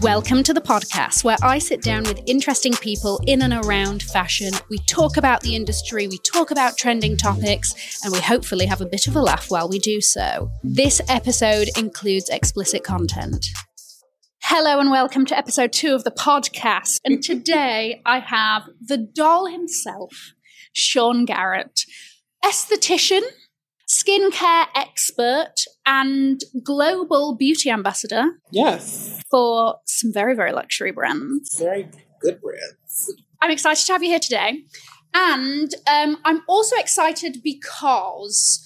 Welcome to the podcast where I sit down with interesting people in and around fashion. We talk about the industry, we talk about trending topics, and we hopefully have a bit of a laugh while we do so. This episode includes explicit content. Hello and welcome to episode two of the podcast. And today I have the doll himself, Sean Garrette, esthetician, skincare expert, and global beauty ambassador Yes. for some very, very luxury brands. Very good brands. I'm excited to have you here today. And um, I'm also excited because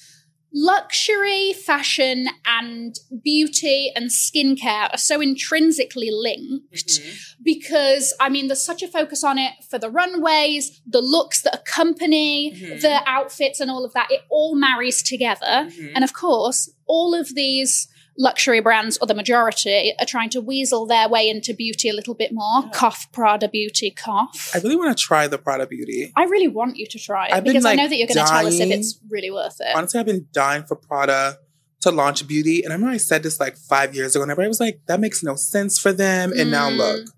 luxury, fashion, and beauty and skincare are so intrinsically linked because, I mean, there's such a focus on it for the runways, the looks that accompany Mhm. the outfits, and all of that. It all marries together. Mhm. And of course, all of these luxury brands, or the majority, are trying to weasel their way into beauty a little bit more. Yeah. Cough, Prada beauty, cough. I really want to try the Prada Beauty. I really want you to try it I've been, because I know that you're going to tell us if it's really worth it. Honestly, I've been dying for Prada to launch beauty. And I remember I said this like five years ago, and everybody was like, that makes no sense for them. And now Mm. look.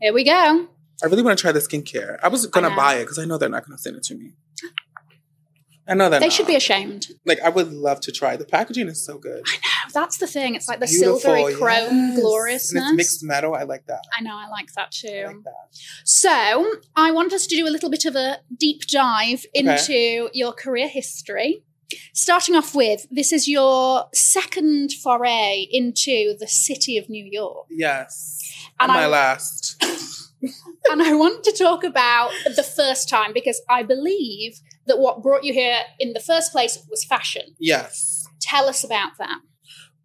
Here we go. I really want to try the skincare. I was going to buy it because I know they're not going to send it to me. I know that They should be ashamed. like. I would love to try. The packaging is so good. I know. That's the thing. It's like the Beautiful, silvery chrome yes. gloriousness. And it's mixed metal. I like that. I know. I like that too. I like that. So, I want us to do a little bit of a deep dive into your career history. Starting off with, this is your second foray into the city of New York. Yes. And And my I- last. And I want to talk about the first time because I believe that what brought you here in the first place was fashion. yes. Tell us about that.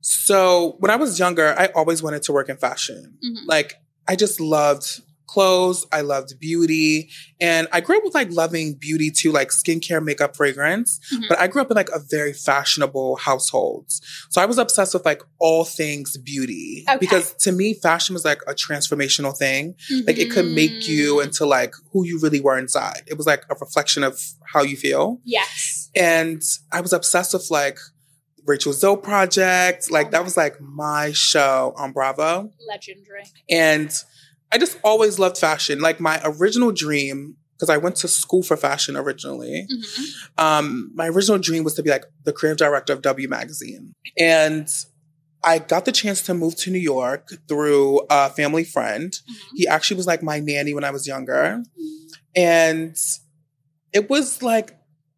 So when I was younger, I always wanted to work in fashion. Mhm. Like I just loved clothes. I loved beauty. And I grew up with like loving beauty too, like skincare, makeup, fragrance. Mhm. But I grew up in like a very fashionable household. So I was obsessed with like all things beauty. Okay. Because to me, fashion was like a transformational thing. Like it could make you Mhm. into like who you really were inside. It was like a reflection of how you feel. Yes. And I was obsessed with like Rachel Zoe Project. Like that was like my show on Bravo. Legendary. And I just always loved fashion. Like my original dream, because I went to school for fashion originally. Mhm. Um, my original dream was to be like the creative director of W Magazine. And I got the chance to move to New York through a family friend. Mhm. He actually was like my nanny when I was younger. And it was like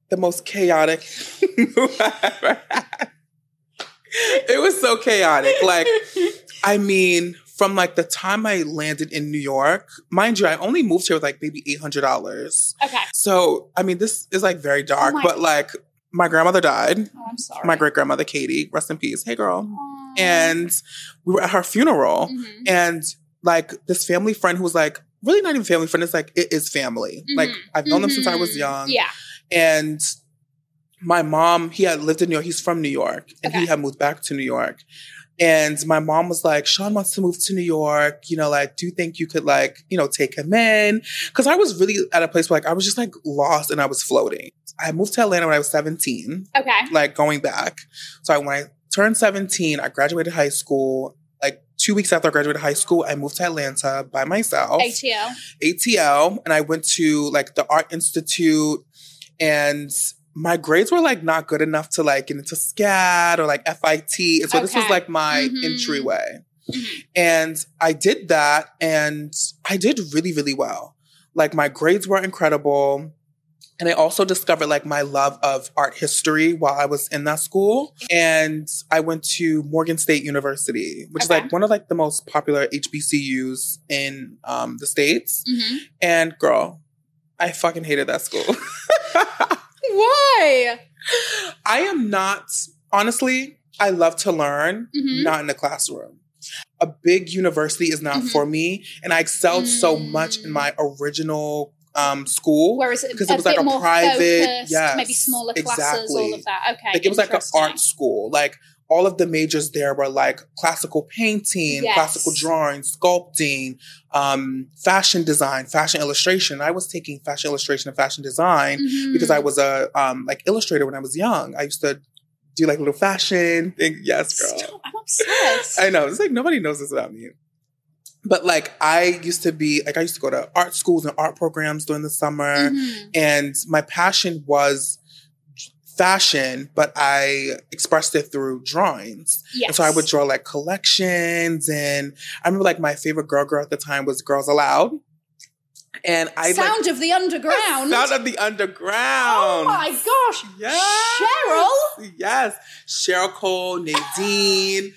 the most chaotic move I ever had. It was so chaotic. Like, I mean, from like the time I landed in New York, mind you, I only moved here with like maybe $800. okay. So, I mean, this is like very dark, my- but like my grandmother died. Oh, I'm sorry. My great grandmother, Katie, rest in peace. Hey, girl. Aw. And we were at her funeral. Mhm. And like this family friend who was like, really not even family friend, it's like, it is family. Like, Mhm. I've known them since I was Mhm. young. Yeah. And my mom, he had lived in New York. He's from New York and Okay. he had moved back to New York. And my mom was like, Sean wants to move to New York. You know, like, do you think you could like, you know, take him in? Cause I was really at a place where like I was just like lost and I was floating. I moved to Atlanta when I was 17, Okay. like going back. So I, when I turned 17, I graduated high school. Like two weeks after I graduated high school, I moved to Atlanta by myself. ATL. ATL and I went to like the Art Institute and my grades were like not good enough to like get into SCAD or like FIT. And so this was like my Mhm. entryway. Mhm. And I did that and I did really, really well. Like my grades were incredible. And I also discovered like my love of art history while I was in that school. And I went to Morgan State University, which Okay. is like one of like the most popular HBCUs in um, the States. Mhm. And girl, I fucking hated that school. Why? I am not, honestly, I love to learn, Mhm. not in the classroom. A big university is not Mhm. for me. And I excelled so much in Mm. my original um, school. Whereas it, Because it was like a private- focused, yes, maybe smaller classes, exactly. all of that. Okay. Like it was like an art school. Like all of the majors there were like classical painting, Yes. classical drawing, sculpting, um, fashion design, fashion illustration. I was taking fashion illustration and fashion design because I was a um, like illustrator when I was young. I used to do like little fashion thing. Yes, girl. Stop. I want obsessed. I know. It's like nobody knows this about me. But like I used to be like I used to go to art schools and art programs during the summer Mhm. and my passion was fashion, but I expressed it through drawings. Yes. And so I would draw like collections and I remember like my favorite girl girl at the time was Girls Aloud. And I like Sound of the underground. Sound of the Underground. oh my gosh. Yes. Cheryl? Yes. Cheryl Cole, Nadine,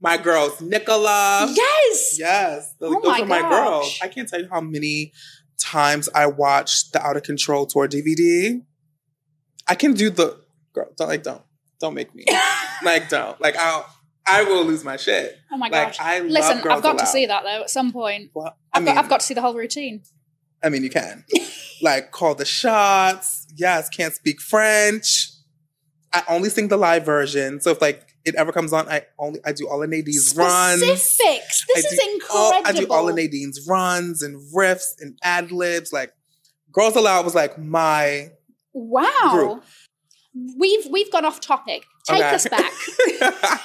my girls, Nicola. Yes. Yes. Those, Oh those my are my gosh. girls. I can't tell you how many times I watched the Out of Control tour DVD. I can do the girl, don't like don't. Don't make me. like don't. Like I'll I will lose my shit. Oh my like gosh. I love Listen, I've got Aloud. to see that though at some point. Well, I I've, mean, got, I've got to see the whole routine. I mean, you can. like, call the shots. Yes, can't speak French. I only sing the live version. So if like it ever comes on, I only I do all of Nadine's runs. Specifics. This I is do all- incredible. I do all of Nadine's runs and riffs and ad libs. Like, Girls Aloud was like my. Wow. group. We've we've gone off topic. Take Okay. us back.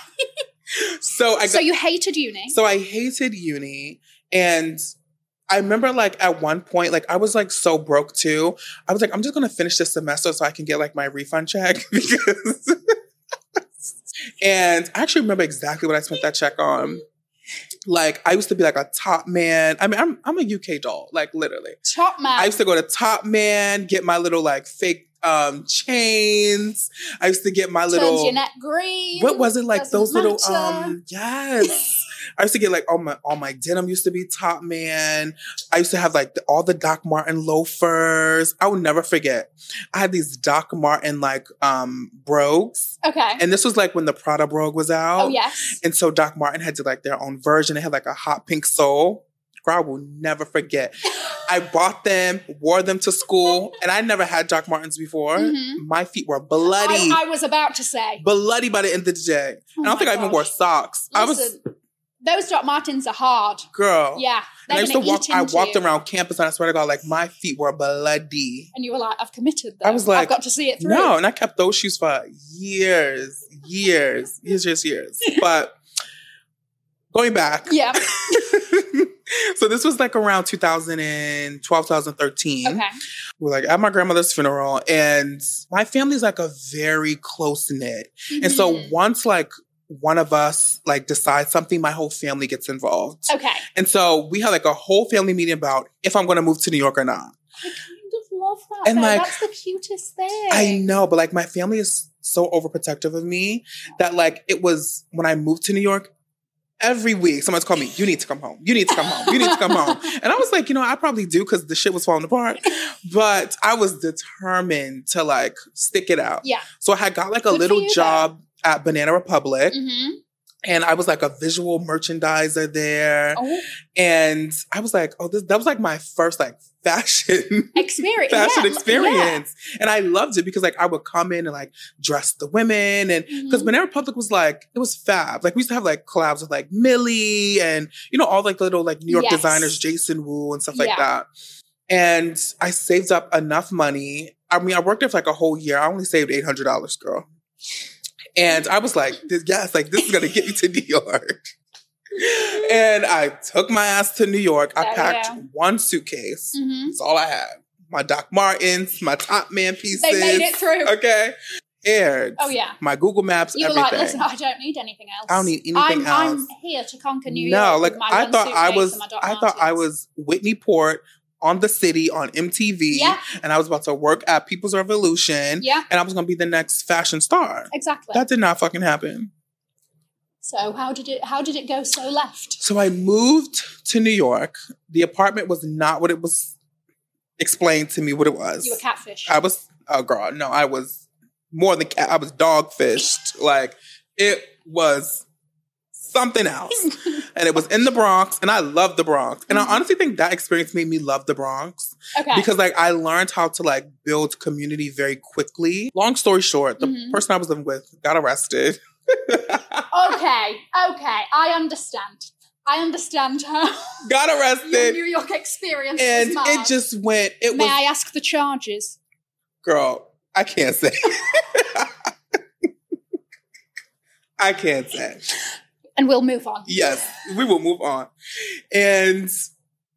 so I got, so you hated uni. So I hated uni and I remember like at one point, like I was like so broke too. I was like, I'm just gonna finish this semester so I can get like my refund check because and I actually remember exactly what I spent that check on. Like I used to be like a Topman. I mean, I'm I'm a UK doll, like literally. Topman. I used to go to Topman, get my little like fake um chains. I used to get my Turns little your neck green. what was it like Doesn't those little um yes i used to get like all my all my denim used to be topman i used to have like the, all the doc martin loafers i will never forget i had these doc martin like um brogues Okay. and this was like when the prada brogue was out oh yes. and so doc martin had to like their own version they had like a hot pink sole Girl, I will never forget. I bought them, wore them to school, and I never had Doc Martens before. Mhm. My feet were bloody I, I was about to say. bloody by the end of the day. Oh I don't think I even wore gosh. socks. I was Listen, those Doc Martens are hard. girl. Yeah. And I used to walk. I walked you. around campus, and I swear to God, like my feet were bloody. And you were like, I've committed though. I was like, I've got to see it through. No, and I kept those shoes for years, years, years, years, years. But going back, Yeah. so this was like around 2012, 2013. Okay. We're like at my grandmother's funeral, and my family's like a very close knit. And so Mhm. once like one of us like decides something, my whole family gets involved. Okay. And so we had like a whole family meeting about if I'm going to move to New York or not. I kind of love that. And, though. like, That's the cutest thing. I know, but like my family is so overprotective of me that like it was when I moved to New York. Every week, someone's called me, you need to come home. You need to come home. You need to come home. And I was like, you know, I probably do because the shit was falling apart. But I was determined to like stick it out. Yeah. So I had got like a Good little you, job at Banana Republic hmm and I was like a visual merchandiser there. Oh, And I was like, oh, this that was like my first like fashion experience. fashion yeah, experience. And I loved it because like I would come in and like dress the women and Yeah. because Mhm. Banana Republic was like, it was fab. Like we used to have like collabs with like Milly and you know, all like little like New York Yes. designers, Jason Wu and stuff like that. And I saved up enough money. I mean, I worked there for like a whole year. I only saved eight hundred dollars, girl. And I was like, this, yes, like this is gonna get me to New York. and I took my ass to New York. I packed go. one suitcase. Mhm. That's all I had. My Doc Martens, my Topman pieces. They made it through. Okay. Aired. Oh yeah. My Google Maps, You were everything. like, listen, I don't need anything else. I don't need anything I'm, I'm here to conquer New no, York. No, like I thought I was I thought I was Whitney Port on the city on MTV. Yeah. And I was about to work at People's Revolution. Yeah, And I was gonna be the next fashion star. exactly. That did not fucking happen. so how did it? How did it go so left? So I moved to New York. The apartment was not what it was explained to me what it was. You were catfish. I was oh girl, no, I was more than cat. I was dogfished. like it was something else, and it was in the Bronx, and I love the Bronx. And. I honestly think that experience made me love the Bronx okay. because like I learned how to like build community very quickly. Long story short, the Mhm. person I was living with got arrested. okay. Okay. I understand. I understand her. got Your arrested, New York experience. and it just went. It May was I ask the charges? girl. I can't say. I can't say. And we'll move on. Yes, we will move on. And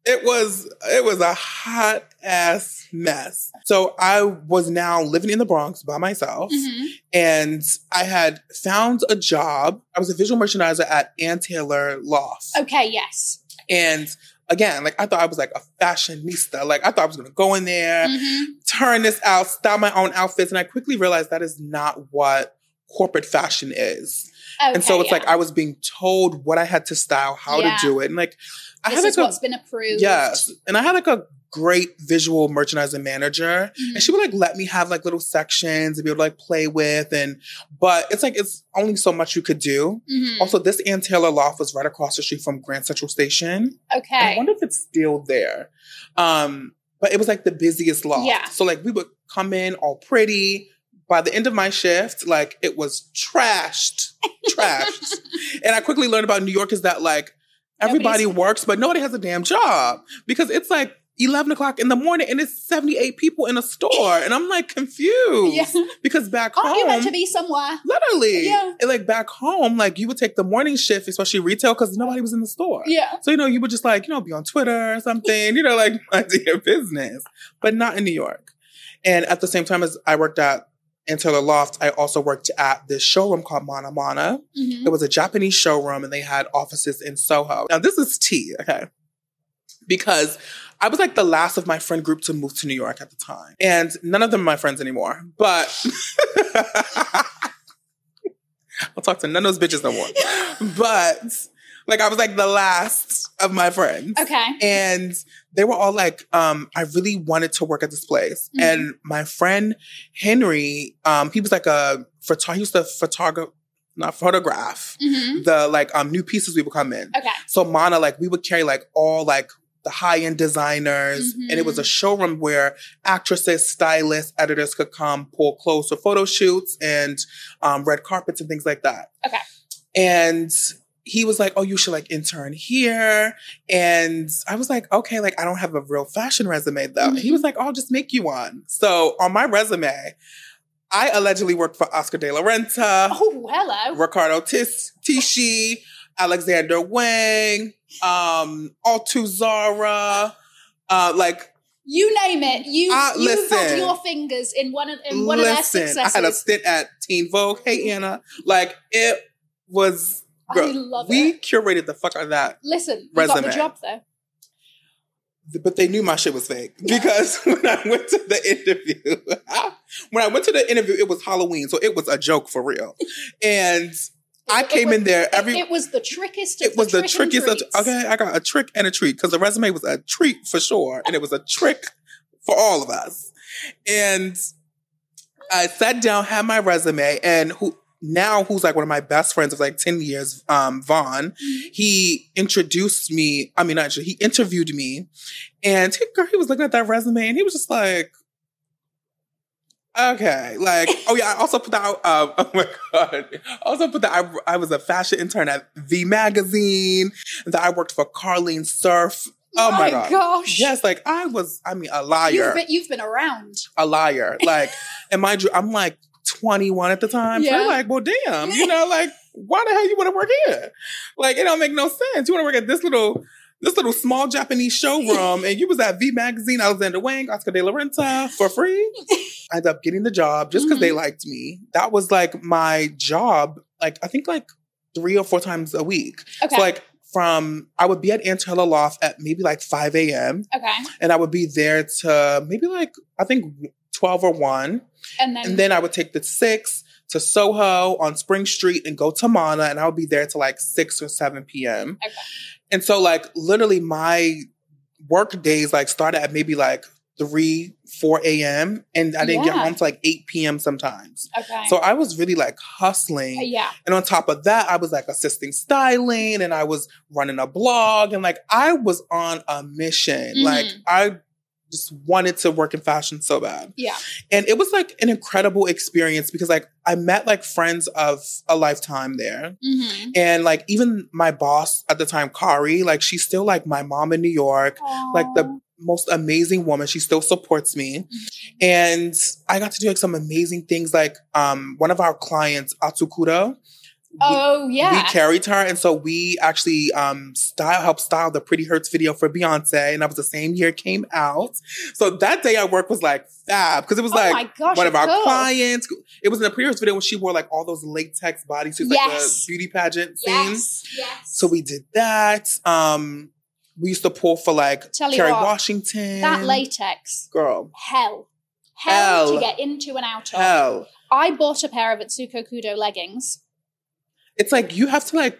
it was it was a hot ass mess. So I was now living in the Bronx by myself Mhm. and I had found a job. I was a visual merchandiser at Ann Taylor Loft. Okay, yes. And again, like I thought I was like a fashionista. Like I thought I was gonna go in there, Mhm. turn this out, style my own outfits. And I quickly realized that is not what corporate fashion is. And so it's yeah. like I was being told what I had to style, how Yeah. to do it. And like I this had like a what's been approved. Yes. And I had like a great visual merchandising manager. Mhm. And she would like let me have like little sections and be able to like play with. And but it's like it's only so much you could do. Mhm. Also, this Ann Taylor loft was right across the street from Grand Central Station. And I wonder if it's still there. Um, but it was like the busiest loft. Yeah. So like we would come in all pretty. By the end of my shift, like it was trashed, trashed. and I quickly learned about New York is that like everybody Nobody's- works, but nobody has a damn job because it's like 11 o'clock in the morning and it's 78 people in a store. And I'm like confused Yeah. because back Aren't you home, meant to be somewhere? literally, Yeah. and like back home, like you would take the morning shift, especially retail, because nobody was in the store. Yeah. So, you know, you would just like, you know, be on Twitter or something, you know, like mind your business, but not in New York. And at the same time as I worked at Taylor Loft, I also worked at this showroom called Mana Mana. Mhm. It was a Japanese showroom and they had offices in Soho. Now, this is tea, okay? Because I was like the last of my friend group to move to New York at the time. And none of them are my friends anymore. But I'll talk to none of those bitches no more. But like I was like the last of my friends. Okay. And they were all like, um, I really wanted to work at this place. Mhm. And my friend Henry, um, he was like a photo, he used to photograph, not photograph hmm the like um new pieces we would come in. Okay. So Mana, like we would carry like all like the high end designers, and it was a showroom where actresses, stylists, editors could come pull clothes for photo shoots and um, red carpets and things like that. Okay. And he was like, "Oh, you should like intern here," and I was like, "Okay, like I don't have a real fashion resume though." And he was like, "Oh, I'll just make you one." So on my resume, I allegedly worked for Oscar De La Renta. Oh, hello. Riccardo Tis- Tisci, Alexander Wang, um, Altuzarra, uh, like You name it. You Uh, you had listen. your fingers in one of in one of their listen, I had a stint at Teen Vogue. Hey Anna, like it was. Girl, I love we it. curated the fuck out of that, Listen, you got the job there. but they knew my shit was fake because when I went to the interview, when I went to the interview, it was Halloween, so it was a joke for real, and I It came was- in there every. it was the trickiest. It was the and trickiest. Of, okay, I got a trick and a treat because the resume was a treat for sure, and it was a trick for all of us. And I sat down, had my resume, and who now who's like one of my best friends of like ten years, um, Vaughn. He introduced me. I mean, actually, he interviewed me, and he, girl, he was looking at that resume, and he was just like. Okay, like oh yeah, I also put that. out- Um, oh my god, I also put that I, I was a fashion intern at V Magazine. That I worked for Carlyne Cerf. Oh my, god, gosh. yes, like I was. I mean, a liar, You've been, you've been around. a liar. Like, and mind you, I'm like 21 at the time. So they're like, well, damn, you know, like why the hell you want to work here? Like, it don't make no sense. You want to work at this little. This little small Japanese showroom, and you was at V Magazine, Alexander Wang, Oscar De La Renta for free. I ended up getting the job just because Mhm. they liked me. That was like my job, like I think like three or four times a week. Okay. So like from I would be at Ann Taylor Loft at maybe like 5 a.m. okay. and I would be there to maybe like I think 12 or 1. And then, And then I would take the six to Soho on Spring Street and go to Mana and I would be there till like 6 or 7 p.m. Okay. And so like literally my work days like started at maybe like 3, 4 a.m. and I didn't get home till like 8 p.m. sometimes. okay. So I was really like hustling. Uh, yeah. And on top of that, I was like assisting styling and I was running a blog and like I was on a mission. Mhm. Like I just wanted to work in fashion so bad. Yeah. And it was like an incredible experience because like I met like friends of a lifetime there. Mm-hmm. And like even my boss at the time, Kari, like she's still like my mom in New York, like the most amazing woman. She still supports me. And I got to do like some amazing things. Like um one of our clients, Atsuko Kudo, Oh yeah. we carried her, and so we actually um style helped style the Pretty Hurts video for Beyonce, and that was the same year it came out. So that day at work was like fab because it was oh like gosh, one of our course. clients. It was in the Pretty Hurts video when she wore like all those latex bodysuits, like the beauty pageant. Yes. Yes. So we did that. Um, we used to pull for like Tell you Kerry what, Washington. that latex girl, hell. Hell, Hell. to get into and out of. hell. I bought a pair of Atsuko Kudo leggings. It's like you have to like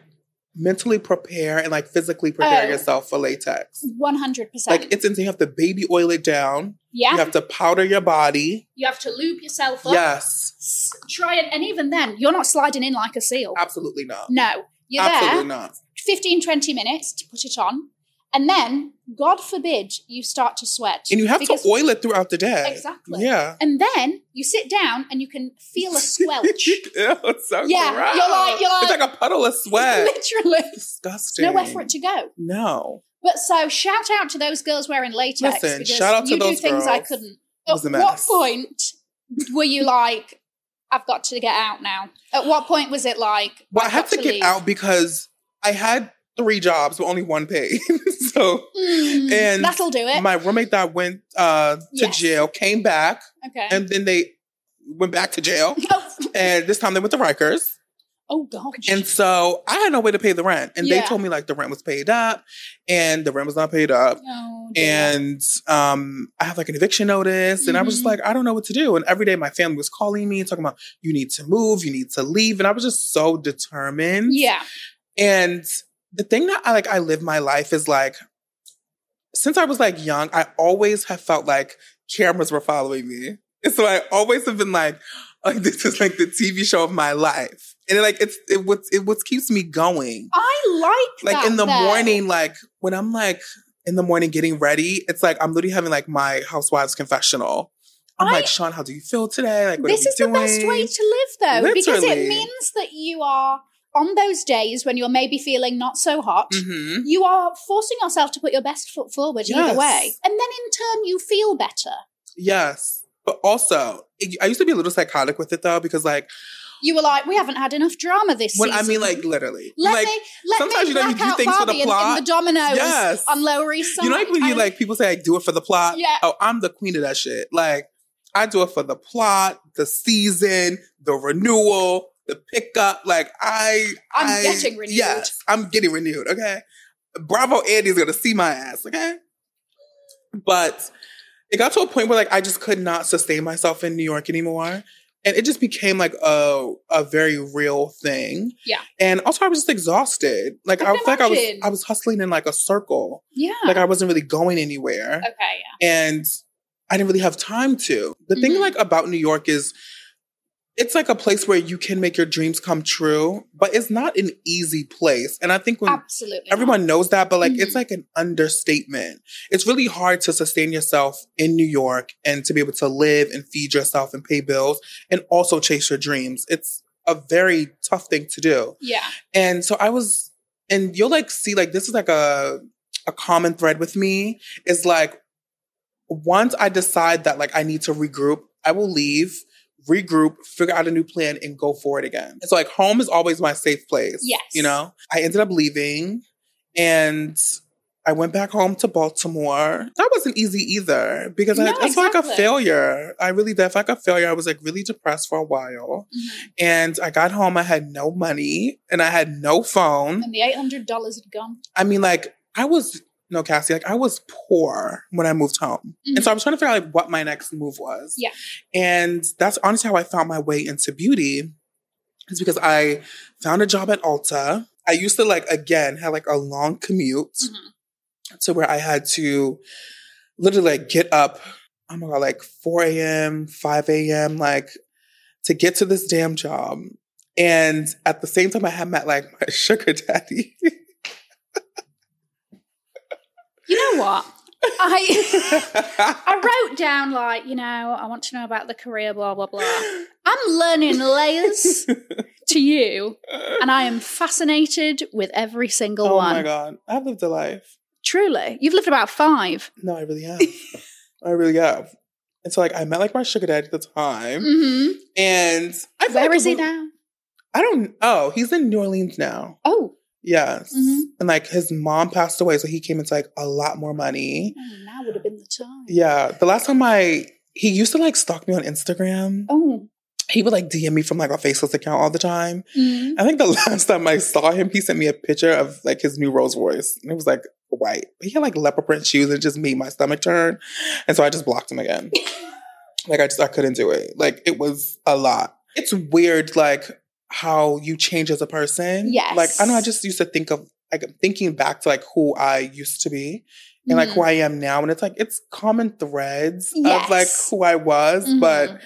mentally prepare and like physically prepare Oh. yourself for latex. 100%. Like it's insane. You have to baby oil it down. yeah. You have to powder your body. You have to lube yourself up. Yes, Try it. And even then, you're not sliding in like a seal. absolutely not. No. You're absolutely there not. 15, 20 minutes to put it on. And then, God forbid, you start to sweat. And you have to oil it throughout the day. Exactly. Yeah. And then you sit down and you can feel a squelch. Ew, it's so Yeah, gross. you're like- you're like, it's like- a puddle of sweat. Literally. Disgusting. Nowhere for it to go. No. But so shout out to those girls wearing latex. Listen, because shout out to you those do things I couldn't. At what point were you like, I've got to get out now? At what point was it like, Well, I I've had to get leave? out because I had three jobs, but only one paid. so Mm, And that'll do it. my roommate that went uh, to Yes. jail came back, okay. and then they went back to jail. And this time they went to Rikers. oh gosh. And so I had no way to pay the rent. And they told me like the rent was paid up and the rent was not paid up. oh. And um, I have like an eviction notice. And I was just Mhm. like, I don't know what to do. And every day my family was calling me and talking about, you need to move, you need to leave. And I was just so determined. yeah. And the thing that I like, I live my life is like, since I was like young, I always have felt like cameras were following me. And so I always have been like, oh, this is like the TV show of my life. And it, like it's it what it what keeps me going. I like Like that, in the morning, like when I'm like in the morning getting ready, it's like I'm literally having like my housewives confessional. I'm I- like, Sean, how do you feel today? Like, what This is we the best way to live, though, because it means that you are on those days when you're maybe feeling not so hot. Mhm. You are forcing yourself to put your best foot forward Yes. either way, and then in turn you feel better. Yes. But also, I used to be a little psychotic with it though, because like You were like, we haven't had enough drama this season. when I mean like literally. let like me let sometimes me you know you do things for the Barbie in- in, plot. the dominoes Yes. on Lower East Side. you know like when you I- like people say I do it for the plot? Yeah. Oh, I'm the queen of that shit. Like I do it for the plot, the season, the renewal, the pickup. Like I I'm I- getting renewed. Yes, I'm getting renewed. Okay. Bravo Andy's gonna see my ass, okay? But it got to a point where like I just could not sustain myself in New York anymore. And it just became like a a very real thing. Yeah. And also I was just exhausted. Like I I, felt like I was. I was hustling in like a circle. yeah. Like I wasn't really going anywhere. okay, yeah. And I didn't really have time to. The thing Mhm. like about New York is it's like a place where you can make your dreams come true, but it's not an easy place. And I think when Absolutely. not. everyone knows that, but like it's Mhm. like an understatement. It's really hard to sustain yourself in New York and to be able to live and feed yourself and pay bills and also chase your dreams. It's a very tough thing to do. Yeah. And so I was, and you'll like see like this is like a a common thread with me is like once I decide that like I need to regroup, I will leave, regroup, figure out a new plan, and go for it again. So like home is always my safe place. Yes. You know? I ended up leaving and I went back home to Baltimore. That wasn't easy either because I, No, I felt like a failure. I really did. I felt like a failure. I was like really depressed for a while. Mhm. And I got home, I had no money and I had no phone. And the eight hundred dollars had gone. I mean, like, I was, no, Cassie, like, I was poor when I moved home. And so I was trying to figure out like, what my next move was. Yeah. And that's honestly how I found my way into beauty, is because I found a job at Ulta. I used to, like, again, have like a long commute Mhm. to where I had to literally like get up, oh my God, like 4 a.m., 5 a.m., like to get to this damn job. And at the same time, I had met like my sugar daddy. You know what? I I wrote down like, you know, I want to know about the career, blah blah blah. I'm learning layers to you, and I am fascinated with every single oh one. my God. I've lived a life. Truly, you've lived about five. No, I really have. I really have. And so like I met like my sugar daddy at the time. hmm And I Where like is it he now? I don't. Oh, he's in New Orleans now. Oh, Yes, Mhm. and like his mom passed away, so he came into like a lot more money. oh, now would have been the time. Yeah, the last time I he used to like stalk me on Instagram. Oh. He would like DM me from like a faceless account all the time. Mm. I think the last time I saw him, he sent me a picture of like his new Rolls Royce, and it was like white. But he had like leopard print shoes, and just made my stomach turn, and so I just blocked him again. like I just I couldn't do it. Like it was a lot. It's weird, like how you change as a person. Yes. Like I know I just used to think of like thinking back to like who I used to be and like Mhm. who I am now, and it's like it's common threads of like who I was, but Mhm.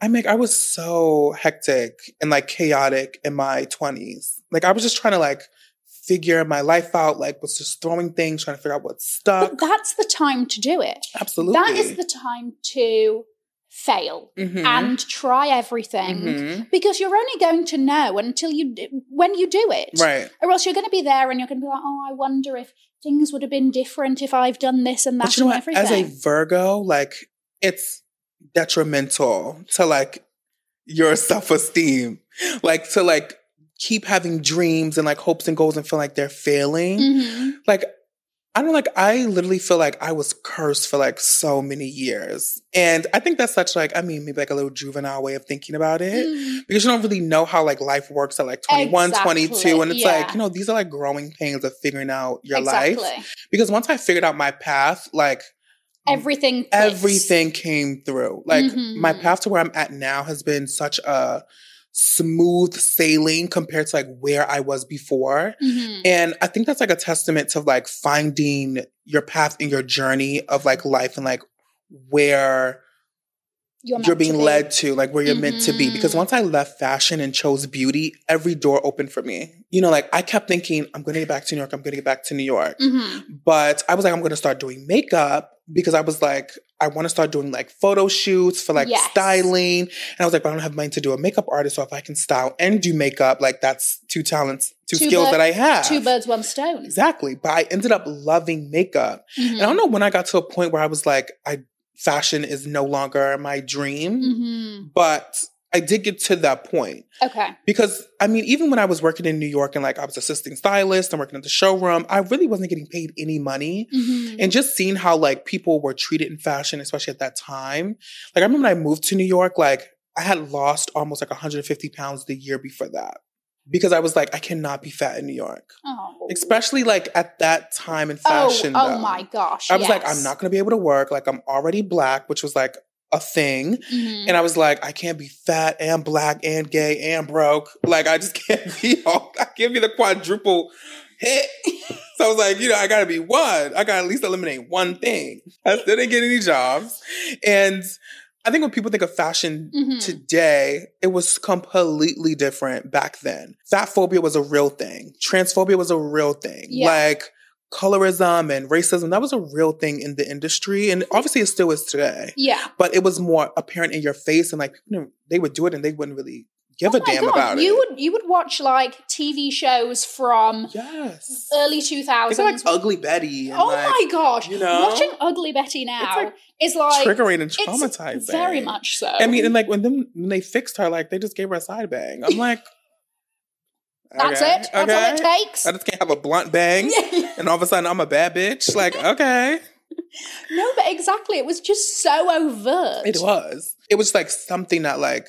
I mean, I was so hectic and like chaotic in my 20s. Like, I was just trying to like figure my life out, like, was just throwing things, trying to figure out what's stuck. But that's the time to do it. Absolutely. That is the time to fail Mhm. and try everything Mhm. because you're only going to know until you when you do it. Right. Or else you're going to be there and you're going to be like, oh, I wonder if things would have been different if I've done this and that But you know what? As a. Virgo, like, it's detrimental to like your self esteem. Like, to like keep having dreams and like hopes and goals and feel like they're failing. Mhm. like I don't like I literally feel like I was cursed for like so many years. And I think that's such like I mean maybe like a little juvenile way of thinking about it Mm. because you don't really know how like life works at like 21, Exactly, 22 and it's like, you know, these are like growing pains of figuring out your life. Because once I figured out my path, like Everything. everything came through. Like my Mhm. path to where I'm at now has been such a smooth sailing compared to like where I was before. Mhm. And I think that's like a testament to like finding your path in your journey of like life and like where You're, you're to being be. led to, like where you're meant to be. Because Mhm. once I left fashion and chose beauty, every door opened for me. You know, like I kept thinking, I'm gonna get back to New York, I'm gonna get back to New York. Mhm. But I was like, I'm gonna start doing makeup because I was like, I wanna start doing like photo shoots for like Yes. styling. And I was like, but I don't have money to do a makeup artist. So if I can style and do makeup, like that's two talents, two, Two skills that I have. Two birds, one stone. Exactly. But I ended up loving makeup. Mhm. And I don't know when I got to a point where I was like, I fashion is no longer my dream. Mhm. But I did get to that point. Okay. Because I mean, even when I was working in New York and like I was assisting stylist and working at the showroom, I really wasn't getting paid any money. Mhm. And just seeing how like people were treated in fashion, especially at that time. Like I remember when I moved to New York, like I had lost almost like 150 pounds the year before that. Because I was like, I cannot be fat in New York. Oh. Especially like at that time in fashion. Oh, oh my gosh. I was like. I'm not gonna be able to work. Like I'm already black, which was like a thing. Mhm. And I was like, I can't be fat and black and gay and broke. Like I just can't be all I can't be the quadruple hit. so I was like, you know, I gotta be one. I gotta at least eliminate one thing. I still didn't get any jobs. And I think when people think of fashion Mhm. today, it was completely different back then. Fat phobia was a real thing. Transphobia was a real thing. Yeah. Like colorism and racism, that was a real thing in the industry. And obviously it still is today. Yeah. But it was more apparent in your face and like they would do it and they wouldn't really give oh a damn God. about you it. would you would watch like TV shows from yes. early two It's like Ugly Betty and oh like my gosh! you know? watching Ugly Betty now like is like triggering and traumatizing. very much so. I mean, and like when them when they fixed her, like they just gave her a side bang. I'm like, that's okay, it. That's all it takes. I just can't have a blunt bang, and all of a sudden I'm a bad bitch. Like, okay, no, but exactly, it was just so overt. it was. It was like something that like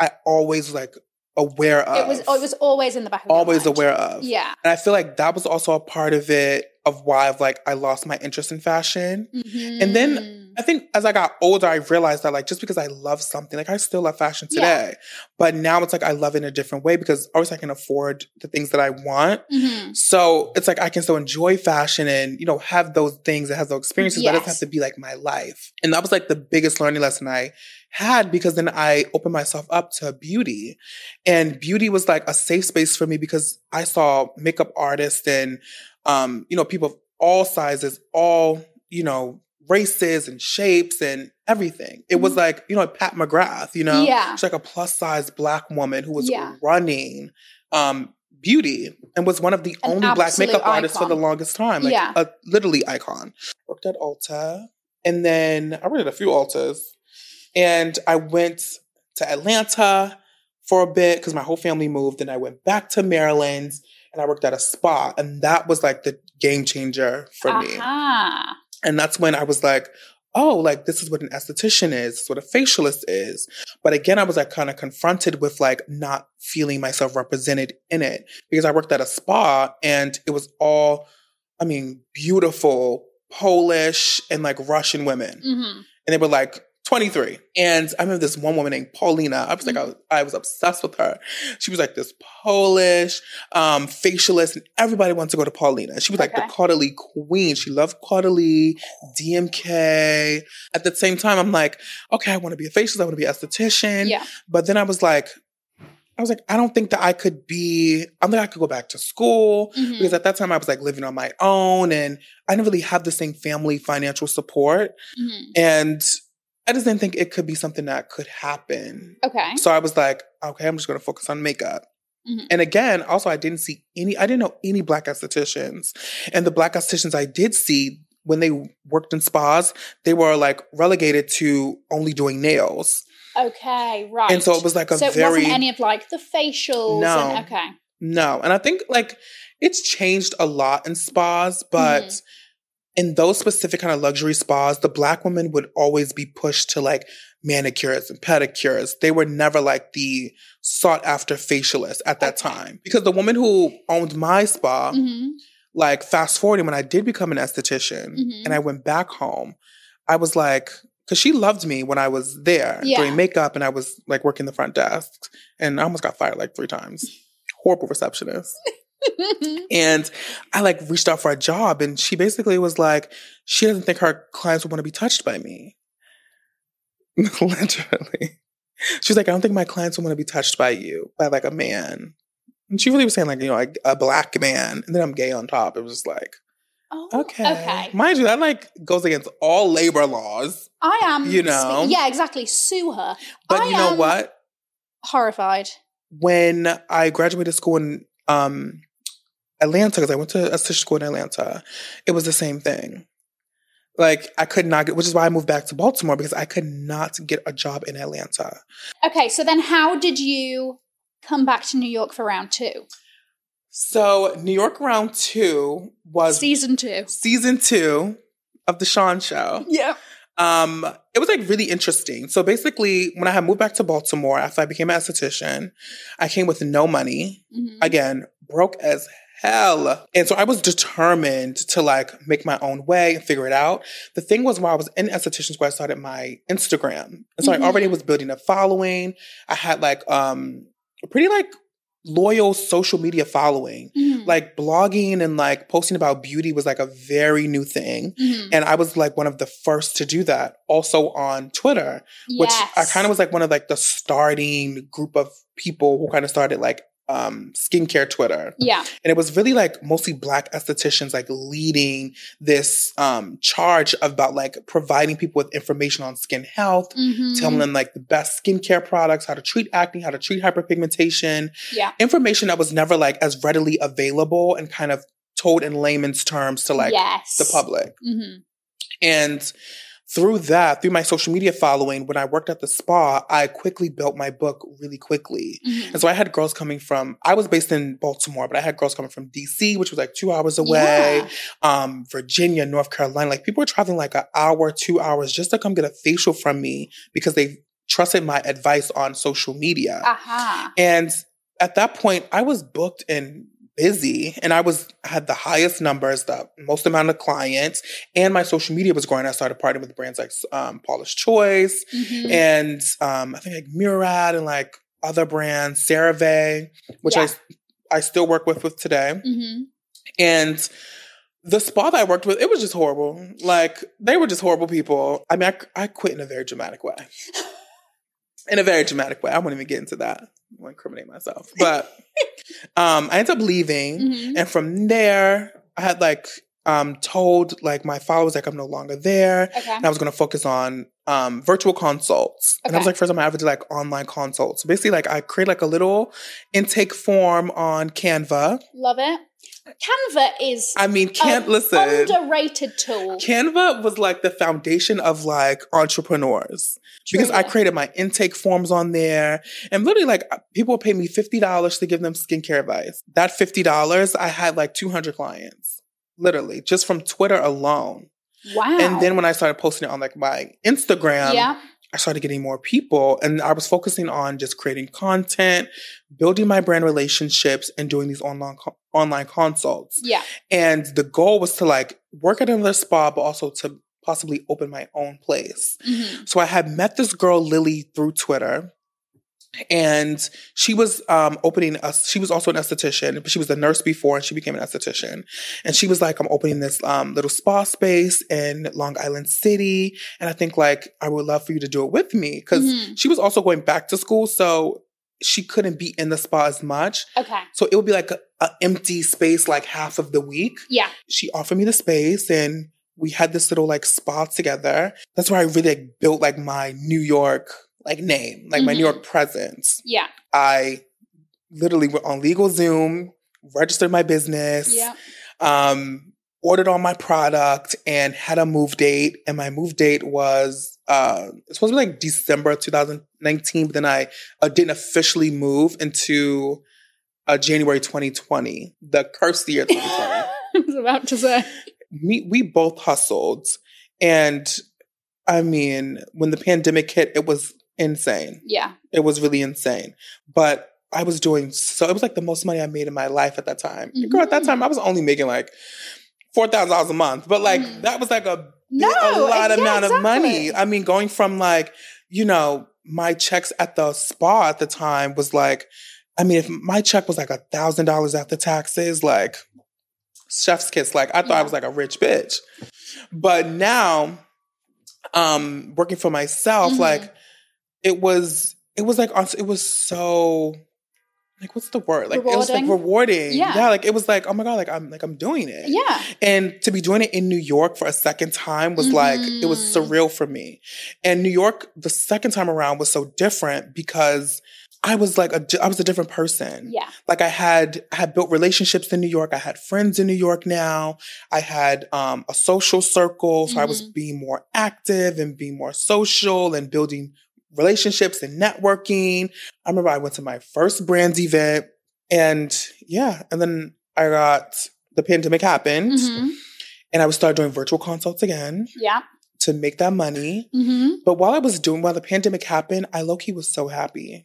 I always like aware of. It was. It was always in the back of always aware of. Yeah. And I feel like that was also a part of it of why I've like I lost my interest in fashion. And then Mhm. I think as I got older, I realized that like just because I love something, like I still love fashion Yeah. today. But now it's like I love it in a different way because obviously I can afford the things that I want. Mhm. So it's like I can still enjoy fashion and, you know, have those things and have those experiences, but it doesn't have to be like my life. And that was like the biggest learning lesson I had because then I opened myself up to beauty. And beauty was like a safe space for me because I saw makeup artists and um, you know, people of all sizes, all, you know, races and shapes and everything. It was Mhm. like, you know, Pat McGrath, you know? Yeah. She's like a plus size black woman who was Yeah. running um beauty and was one of the An only black makeup artists for the longest time. Like Yeah. a literally icon. Worked at Ulta. And then I worked at a few Ultas. And I went to Atlanta for a bit because my whole family moved. And I went back to Maryland and I worked at a spa. And that was like the game changer for me. Aha. And that's when I was like, oh, like this is what an esthetician is, this is what a facialist is. But again, I was like kind of confronted with like not feeling myself represented in it because I worked at a spa and it was all, I mean, beautiful Polish and like Russian women. hmm And they were like 23. And I remember this one woman named Paulina. I was like, I was, I was obsessed with her. She was like this Polish um, facialist, and everybody wanted to go to Paulina. She was like the Caudalie queen. She loved Caudalie, DMK. At the same time, I'm like, okay, I want to be a facialist. I want to be an esthetician. Yeah. But then I was like, I was like, I don't think that I could be, I don't think I could go back to school Mhm. because at that time I was like living on my own and I didn't really have the same family financial support. Mhm. And I just didn't think it could be something that could happen. Okay. So I was like, okay, I'm just going to focus on makeup. Mhm. And again, also, I didn't see any, I didn't know any black estheticians. And the black estheticians I did see when they worked in spas, they were like relegated to only doing nails. Okay. Right. And so it was like a so it very. wasn't any of like the facials. No. And, okay. No. And I think like it's changed a lot in spas, but Mhm. In those specific kind of luxury spas, the black women would always be pushed to like manicures and pedicures. They were never like the sought after facialist at that time. Because the woman who owned my spa, hmm like fast forwarding when I did become an esthetician Mhm. and I went back home, I was like, because she loved me when I was there Yeah. doing makeup and I was like working the front desk and I almost got fired like three times. Horrible receptionist. And I like reached out for a job and she basically was like, she doesn't think her clients would want to be touched by me. Literally. She's like, I don't think my clients would want to be touched by you, by like a man. And she really was saying like, you know, like a black man. And then I'm gay on top. It was just like, oh, okay. Okay. Mind you, that like goes against all labor laws. I am. You know. Yeah, exactly. Sue her. But I you know what? Horrified. when I graduated school in um, Atlanta, because I went to a sister school in Atlanta, it was the same thing. Like I could not get, which is why I moved back to Baltimore because I could not get a job in Atlanta. Okay, so then how did you come back to New York for round two? So New York round two was Season two. season two of the Sean Show. Yeah. Um, it was like really interesting. So basically, when I had moved back to Baltimore after I became an esthetician, I came with no money. Mhm. again, broke as hell. And so I was determined to like make my own way and figure it out. The thing was while I was in esthetician school, I started my Instagram. And so Mhm. I already was building a following. I had like um a pretty like loyal social media following. Mhm. Like blogging and like posting about beauty was like a very new thing. Mhm. And I was like one of the first to do that. Also on Twitter which I kind of was like one of like the starting group of people who kind of started like um skincare Twitter. Yeah. And it was really like mostly black estheticians like leading this um charge about like providing people with information on skin health, Mhm. telling them like the best skincare products, how to treat acne, how to treat hyperpigmentation, Yeah. information that was never like as readily available and kind of told in layman's terms to like yes. the public. hmm And through that, through my social media following, when I worked at the spa, I quickly built my book really quickly. hmm And so I had girls coming from, I was based in Baltimore, but I had girls coming from DC, which was like two hours away, Yeah. um, Virginia, North Carolina. Like people were traveling like an hour, two hours just to come get a facial from me because they trusted my advice on social media. Aha. And at that point, I was booked and busy, and I was I had the highest numbers, the most amount of clients, and my social media was growing. I started partnering with brands like um, Paula's Choice Mhm. and um, I think like Murad and like other brands, CeraVe, which Yeah. I I still work with with today, Mhm. and. The spa that I worked with, it was just horrible. Like they were just horrible people. I mean, I, I quit in a very dramatic way. In a very dramatic way. I won't even get into that. I won't incriminate myself. But um, I ended up leaving. Mhm. And from there, I had like um, told like my followers like I'm no longer there. Okay. And I was going to focus on um, virtual consults. And I was like first time I ever did like online consults. So basically, like I create like a little intake form on Canva. Love it. Canva is I mean, can't listen. underrated tool. Canva was like the foundation of like entrepreneurs because I created my intake forms on there and literally like uh, people would pay me $50 to give them skincare advice. That $50, I had like 200 clients, literally just from Twitter alone. Wow. And then when I started posting it on like my Instagram, yeah. I started getting more people and I was focusing on just creating content, building my brand relationships and doing these online co- online consults. Yeah. And the goal was to like work at another spa but also to possibly open my own place. Mhm. So I had met this girl Lily through Twitter and she was um, opening us she was also an esthetician but she was a nurse before and she became an esthetician and she was like i'm opening this um, little spa space in long island city and i think like i would love for you to do it with me because Mhm. she was also going back to school so she couldn't be in the spa as much Okay. so it would be like a, a empty space like half of the week Yeah. she offered me the space and we had this little like spa together. That's where I really like, built like my New York like name, like my Mhm. New York presence. Yeah. I literally went on LegalZoom, registered my business, Yeah. um, ordered all my product and had a move date. And my move date was uh it's supposed to be like December 2019, but then I uh, didn't officially move into uh, January 2020, the cursed year 2020 I was about to say. we we both hustled and i mean when the pandemic hit it was insane Yeah. it was really insane but i was doing so it was like the most money i made in my life at that time And girl at that Mhm. time i was only making like $4000 a month but like Mm. that was like a No. a lot yeah, amount of exactly. money i mean going from like you know my checks at the spa at the time was like i mean if my check was like a thousand dollars after taxes like chef's kiss like i thought i was like a rich bitch but now um working for myself Mhm. like it was it was like on- it was so like what's the word like it was like Rewarding? rewarding Yeah. yeah like it was like oh my god like i'm like i'm doing it Yeah. and to be doing it in New York for a second time was like, it was Mhm. surreal for me. And New York, the second time around was so different because I was like, a, I was a different person. Yeah. Like I had, I had built relationships in New York. I had friends in New York now. I had um, a social circle. So I was Mhm. being more active and being more social and building relationships and networking. I remember I went to my first brands event and yeah, and then I got the pandemic happened Mhm. and I would start doing virtual consults again Yeah. to make that money. hmm But while I was doing, while the pandemic happened, I low key was so happy.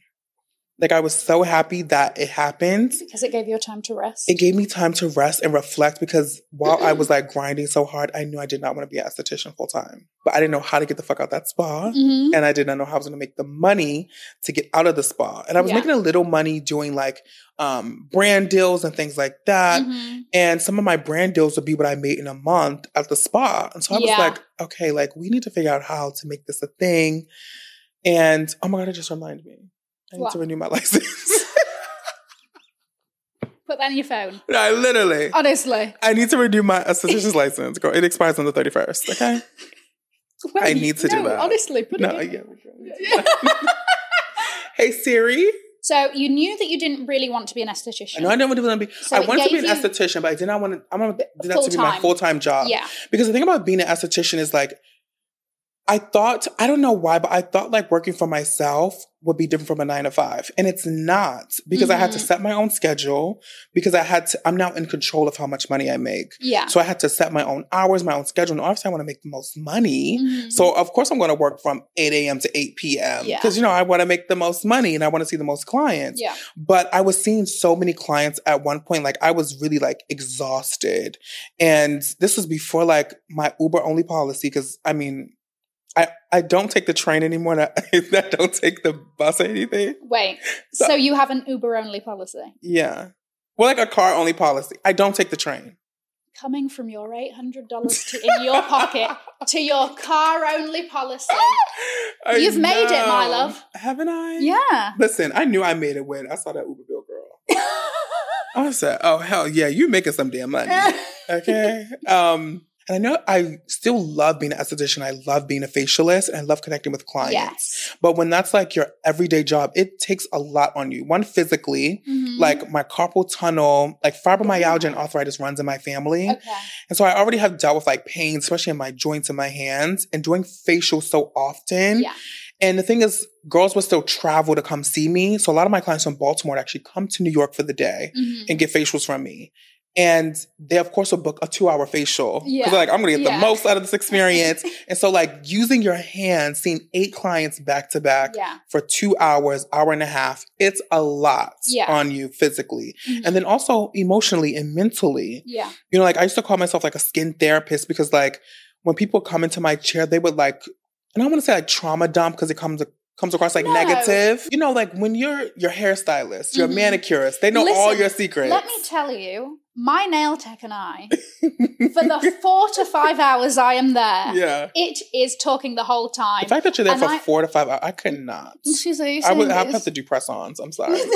Like I was so happy that it happened. Because it gave you time to rest. It gave me time to rest and reflect because while I was like grinding so hard, I knew I did not want to be an esthetician full time. But I didn't know how to get the fuck out that spa. Mhm. And I did not know how I was going to make the money to get out of the spa. And I was Yeah. making a little money doing like um, brand deals and things like that. Mhm. And some of my brand deals would be what I made in a month at the spa. And so I was Yeah. like, okay, like we need to figure out how to make this a thing. And oh my God, it just reminded me. I need What? to renew my license. Put that in your phone. I literally, Honestly. I need to renew my esthetician's license. Girl, it expires on the 31st, okay? I need to do that. Honestly, put No, it in. yeah. hey Siri. So you knew that you didn't really want to be an esthetician. No, I didn't want to be. So I wanted to be an esthetician, but I did not want to. I'm gonna did that to be my Full-time. full time job. Yeah. Because the thing about being an esthetician is like, I thought, I don't know why, but I thought like working for myself would be different from a nine to five. And it's not because I had to Mhm. set my own schedule because I had to, I'm now in control of how much money I make. Yeah. So I had to set my own hours, my own schedule. And obviously I want to make the most money. Mhm. So of course I'm going to work from 8 a.m. to 8 p.m. Yeah. Because, you know, I want to make the most money and I want to see the most clients. yeah. But I was seeing so many clients at one point, like I was really like exhausted. And this was before like my Uber only policy, because I mean, I, I don't take the train anymore. and I, I don't take the bus or anything. Wait. So- So, you have an Uber only policy Yeah. Well, like a car only policy. I don't take the train. coming from your eight hundred dollars in your pocket to your car only policy. I You've made it, my love. Haven't I? Yeah. Listen, I knew I made it when I saw that Uber bill girl. I said, oh, hell yeah, you're making some damn money. okay. Um, And I know I still love being an esthetician. I love being a facialist and I love connecting with clients. Yes. But when that's like your everyday job, it takes a lot on you. One, physically, Mhm. like my carpal tunnel, like fibromyalgia and arthritis runs in my family. okay. And so I already have dealt with like pain, especially in my joints and my hands, and doing facial so often. Yeah. And the thing is, girls will still travel to come see me. So a lot of my clients from Baltimore actually come to New York for the day Mhm. and get facials from me. And they, of course, will book a two hour facial. Because Yeah. they're like, I'm going to get Yeah. the most out of this experience. and so, like, using your hands, seeing eight clients back to back for two hours, hour and a half, it's a lot Yeah. on you physically. Mhm. And then also emotionally and mentally. Yeah. You know, like, I used to call myself like a skin therapist because, like, when people come into my chair, they would like, and I want to say like trauma dump because it comes comes across like No. negative. You know, like when you're your hairstylist, your Mhm. manicurist, they know all your secrets. Let me tell you, my nail tech and I, for the four to five hours I am there, yeah. it is talking the whole time. The fact that you're there And for I- four to five hours, I could not. Excuse me, I would I would have to do press-ons. I'm sorry.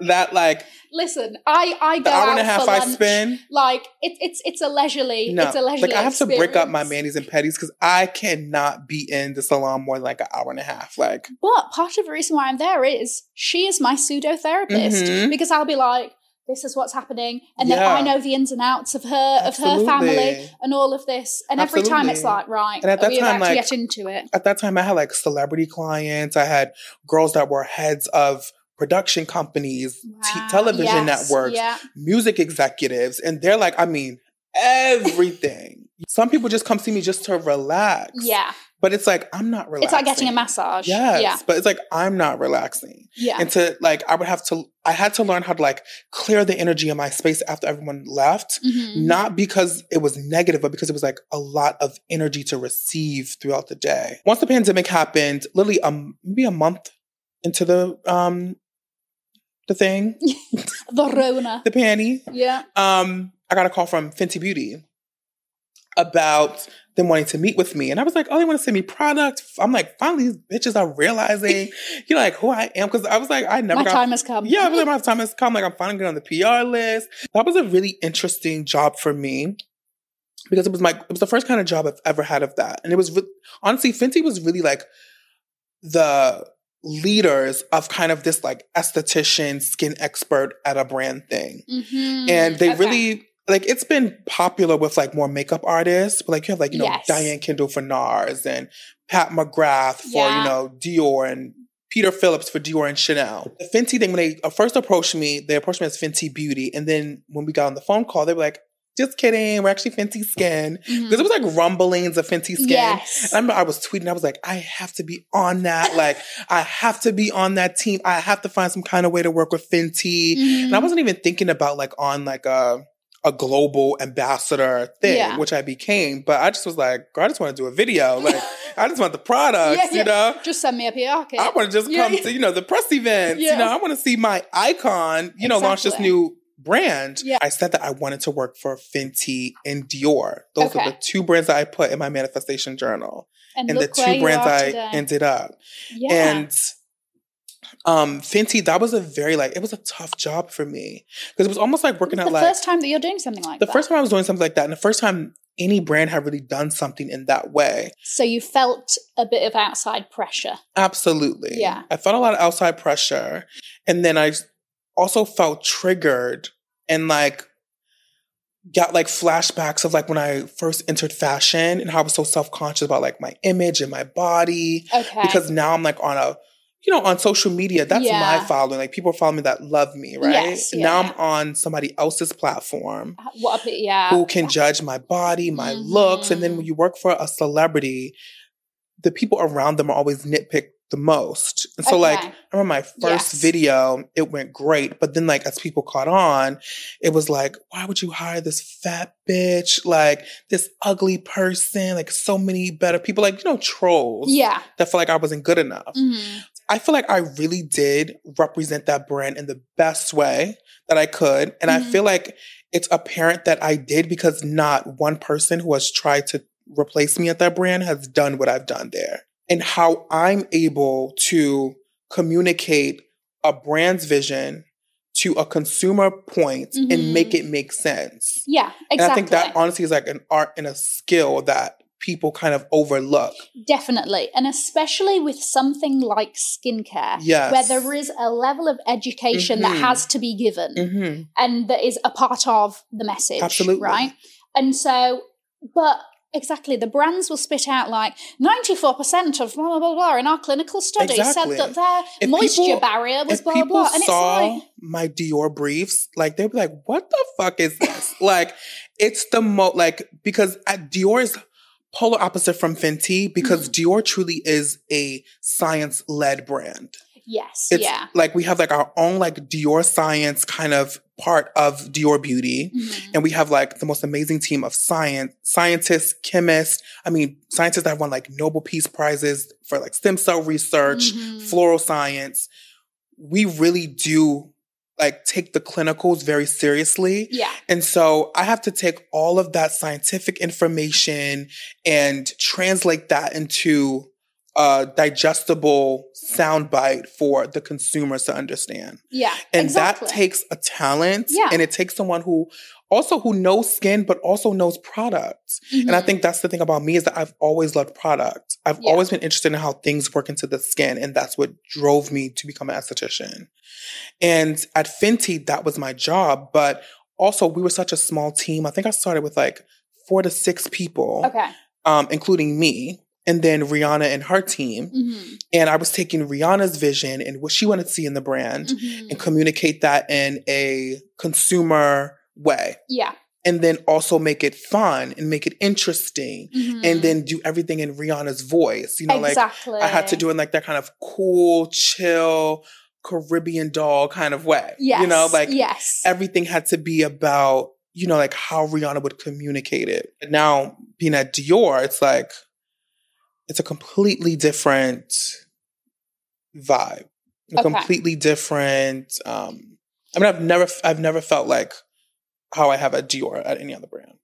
that like Listen, I I go the hour out and a half for I lunch. spend. Like it, it's it's a leisurely. No, it's a leisurely. like I have to break up my experience. manis and petties because I cannot be in the salon more than like an hour and a half. Like But part of the reason why I'm there is she is my pseudo therapist Mhm. because I'll be like, this is what's happening, and then I know the ins and outs of her of her family and all of this, and every time it's like, right, And at that we time, like- get into it? at that time, I had like celebrity clients. I had girls that were heads of production companies, t- television Yes, networks, Yeah, music executives, and they're like, I mean, everything. Some people just come see me just to relax. yeah. But it's like I'm not relaxing. It's like getting a massage. Yes, Yeah, but it's like I'm not relaxing. yeah. And to like, I would have to, I had to learn how to like clear the energy in my space after everyone left. Mhm. Not because it was negative, but because it was like a lot of energy to receive throughout the day. Once the pandemic happened, literally um maybe a month into the um the thing, The Rona. the panty, Yeah. um, I got a call from Fenty Beauty about them wanting to meet with me. And I was like, oh, they want to send me product. I'm like, finally, these bitches are realizing, you know, like who I am. Cause I was like, I never My got time has come. yeah, I was like, my time has come. Like, I'm finally getting on the PR list. That was a really interesting job for me because it was my, it was the first kind of job I've ever had of that. And it was, re- honestly, Fenty was really like the leaders of kind of this like esthetician, skin expert at a brand thing. Mhm. And they Okay. really, like, it's been popular with like more makeup artists, but like you have like, you know, Yes. Diane Kendal for NARS and Pat McGrath for, Yeah. you know, Dior and Peter Phillips for Dior and Chanel. The Fenty thing, when they uh, first approached me, they approached me as Fenty Beauty. And then when we got on the phone call, they were like, just kidding, we're actually Fenty Skin. Because it was like rumblings of Fenty Skin. Yes. And I remember I was tweeting, I was like, I have to be on that. like, I have to be on that team. I have to find some kind of way to work with Fenty. And I Mhm. wasn't even thinking about like on like a a global ambassador thing, Yeah. which I became. But I just was like, girl, I just want to do a video. Like, I just want the products, Yeah, yeah. you know? Just send me a PR kit. I want to just Yeah, come yeah. to, you know, the press events. Yeah. You know, I want to see my icon, you know, launch this new brand. Yeah. I said that I wanted to work for Fenty and Dior. Those are the two brands that I put in my manifestation journal. and And the two brands I today. ended up. yeah. And um Fenty, that was a very like it was a tough job for me. Because it was almost like working the at like first time that you're doing something like that. the that. first time I was doing something like that, and the first time any brand had really done something in that way. So you felt a bit of outside pressure. Absolutely. Yeah. I felt a lot of outside pressure. And then I also felt triggered and like got like flashbacks of like when I first entered fashion and how I was so self-conscious about like my image and my body. Okay. Because now I'm like on a you know, on social media, that's Yeah. my following. Like people follow me that love me, right? Yes, yeah, now. I'm on somebody else's platform what a yeah. who can judge my body, my looks. And then Mhm. when you work for a celebrity, the people around them are always nitpick the most. And so, like, Okay. I remember my first Yes. video, it went great. But then, like, as people caught on, it was like, why would you hire this fat bitch? Like, this ugly person? Like, so many better people, like, you know, trolls Yeah. that felt like I wasn't good enough. Mhm. I feel like I really did represent that brand in the best way that I could. And I Mhm. feel like it's apparent that I did because not one person who has tried to replace me at that brand has done what I've done there. And how I'm able to communicate a brand's vision to a consumer point Mhm. and make it make sense. Yeah, exactly. And I think that honestly is like an art and a skill that people kind of overlook. Definitely. And especially with something like skincare, Yes. where there is a level of education that Mhm. has to be given hmm and that is a part of the message. Absolutely. Right. And so, but exactly, the brands will spit out like 94% of blah, blah, blah, blah in our clinical study Exactly. said that their If moisture people- barrier was blah, blah, people blah. And saw it's like, my Dior briefs, like they'd be like, "What the fuck is this?" like, it's the most like because at Dior is polar opposite from Fenty because Mm-hmm. Dior truly is a science led brand. yes, It's yeah. like we have like our own like Dior science kind of part of Dior beauty. Mhm. And we have like the most amazing team of science, scientists, chemists. I mean, scientists that have won like Nobel Peace Prizes for like stem cell research, Mhm. floral science. We really do like take the clinicals very seriously. Yeah. And so I have to take all of that scientific information and translate that into a digestible soundbite for the consumers to understand Yeah. and exactly. that takes a talent Yeah. and it takes someone who also who knows skin but also knows product and i Mhm. think that's the thing about me is that i've always loved product i've Yeah. always been interested in how things work into the skin and that's what drove me to become an esthetician and at fenty that was my job but also we were such a small team i think i started with like four to six people Okay. um, including me and then rihanna and her team Mhm. and i was taking rihanna's vision and what she wanted to see in the brand Mhm. and communicate that in a consumer way. Yeah. And then also make it fun and make it interesting. Mhm. And then do everything in Rihanna's voice. You know, exactly. like I had to do in like that kind of cool, chill, Caribbean doll kind of way. Yes. You know, like yes. everything had to be about, you know, like how Rihanna would communicate it. And now being at Dior, it's like it's a completely different vibe. A Okay. completely different um I mean I've never I've never felt like how I have at Dior at any other brand.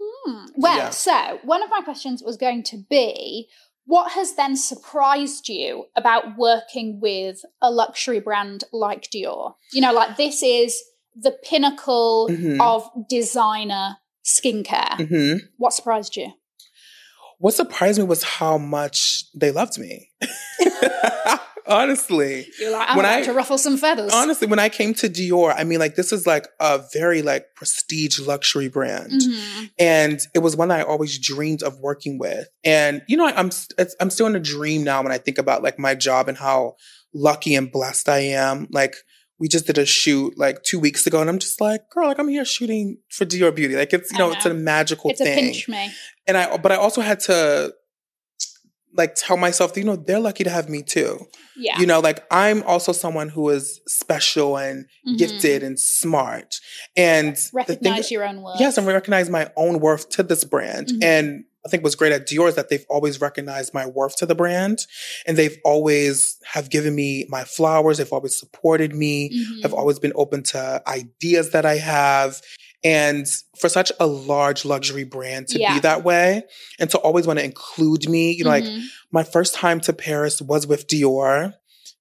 Hmm. Well, Yeah. so one of my questions was going to be what has then surprised you about working with a luxury brand like Dior? You know, like this is the pinnacle Mhm. of designer skincare. hmm What surprised you? What surprised me was how much they loved me. Honestly. You're like, I'm When I- to ruffle some feathers. Honestly, when I came to Dior, I mean, like, this is like a very like prestige luxury brand. Mhm. and it was one that I always dreamed of working with. And you know, I'm it's, I'm still in a dream now when I think about like my job and how lucky and blessed I am. Like we just did a shoot like two weeks ago, and I'm just like, girl, like I'm here shooting for Dior Beauty. Like it's you know, know. it's a magical It's a thing. pinch me. And I but I also had to like tell myself, you know, they're lucky to have me too. Yeah. You know, like I'm also someone who is special and Mhm. gifted and smart. And the thing Recognize your own worth. Yes, and recognize my own worth to this brand. Mhm. And I think what's great at Dior is that they've always recognized my worth to the brand. And they've always have given me my flowers. They've always supported me. Mhm. I've always been open to ideas that I have. And for such a large luxury brand to Yeah. be that way and to always want to include me, you know, like Mhm. my first time to Paris was with Dior,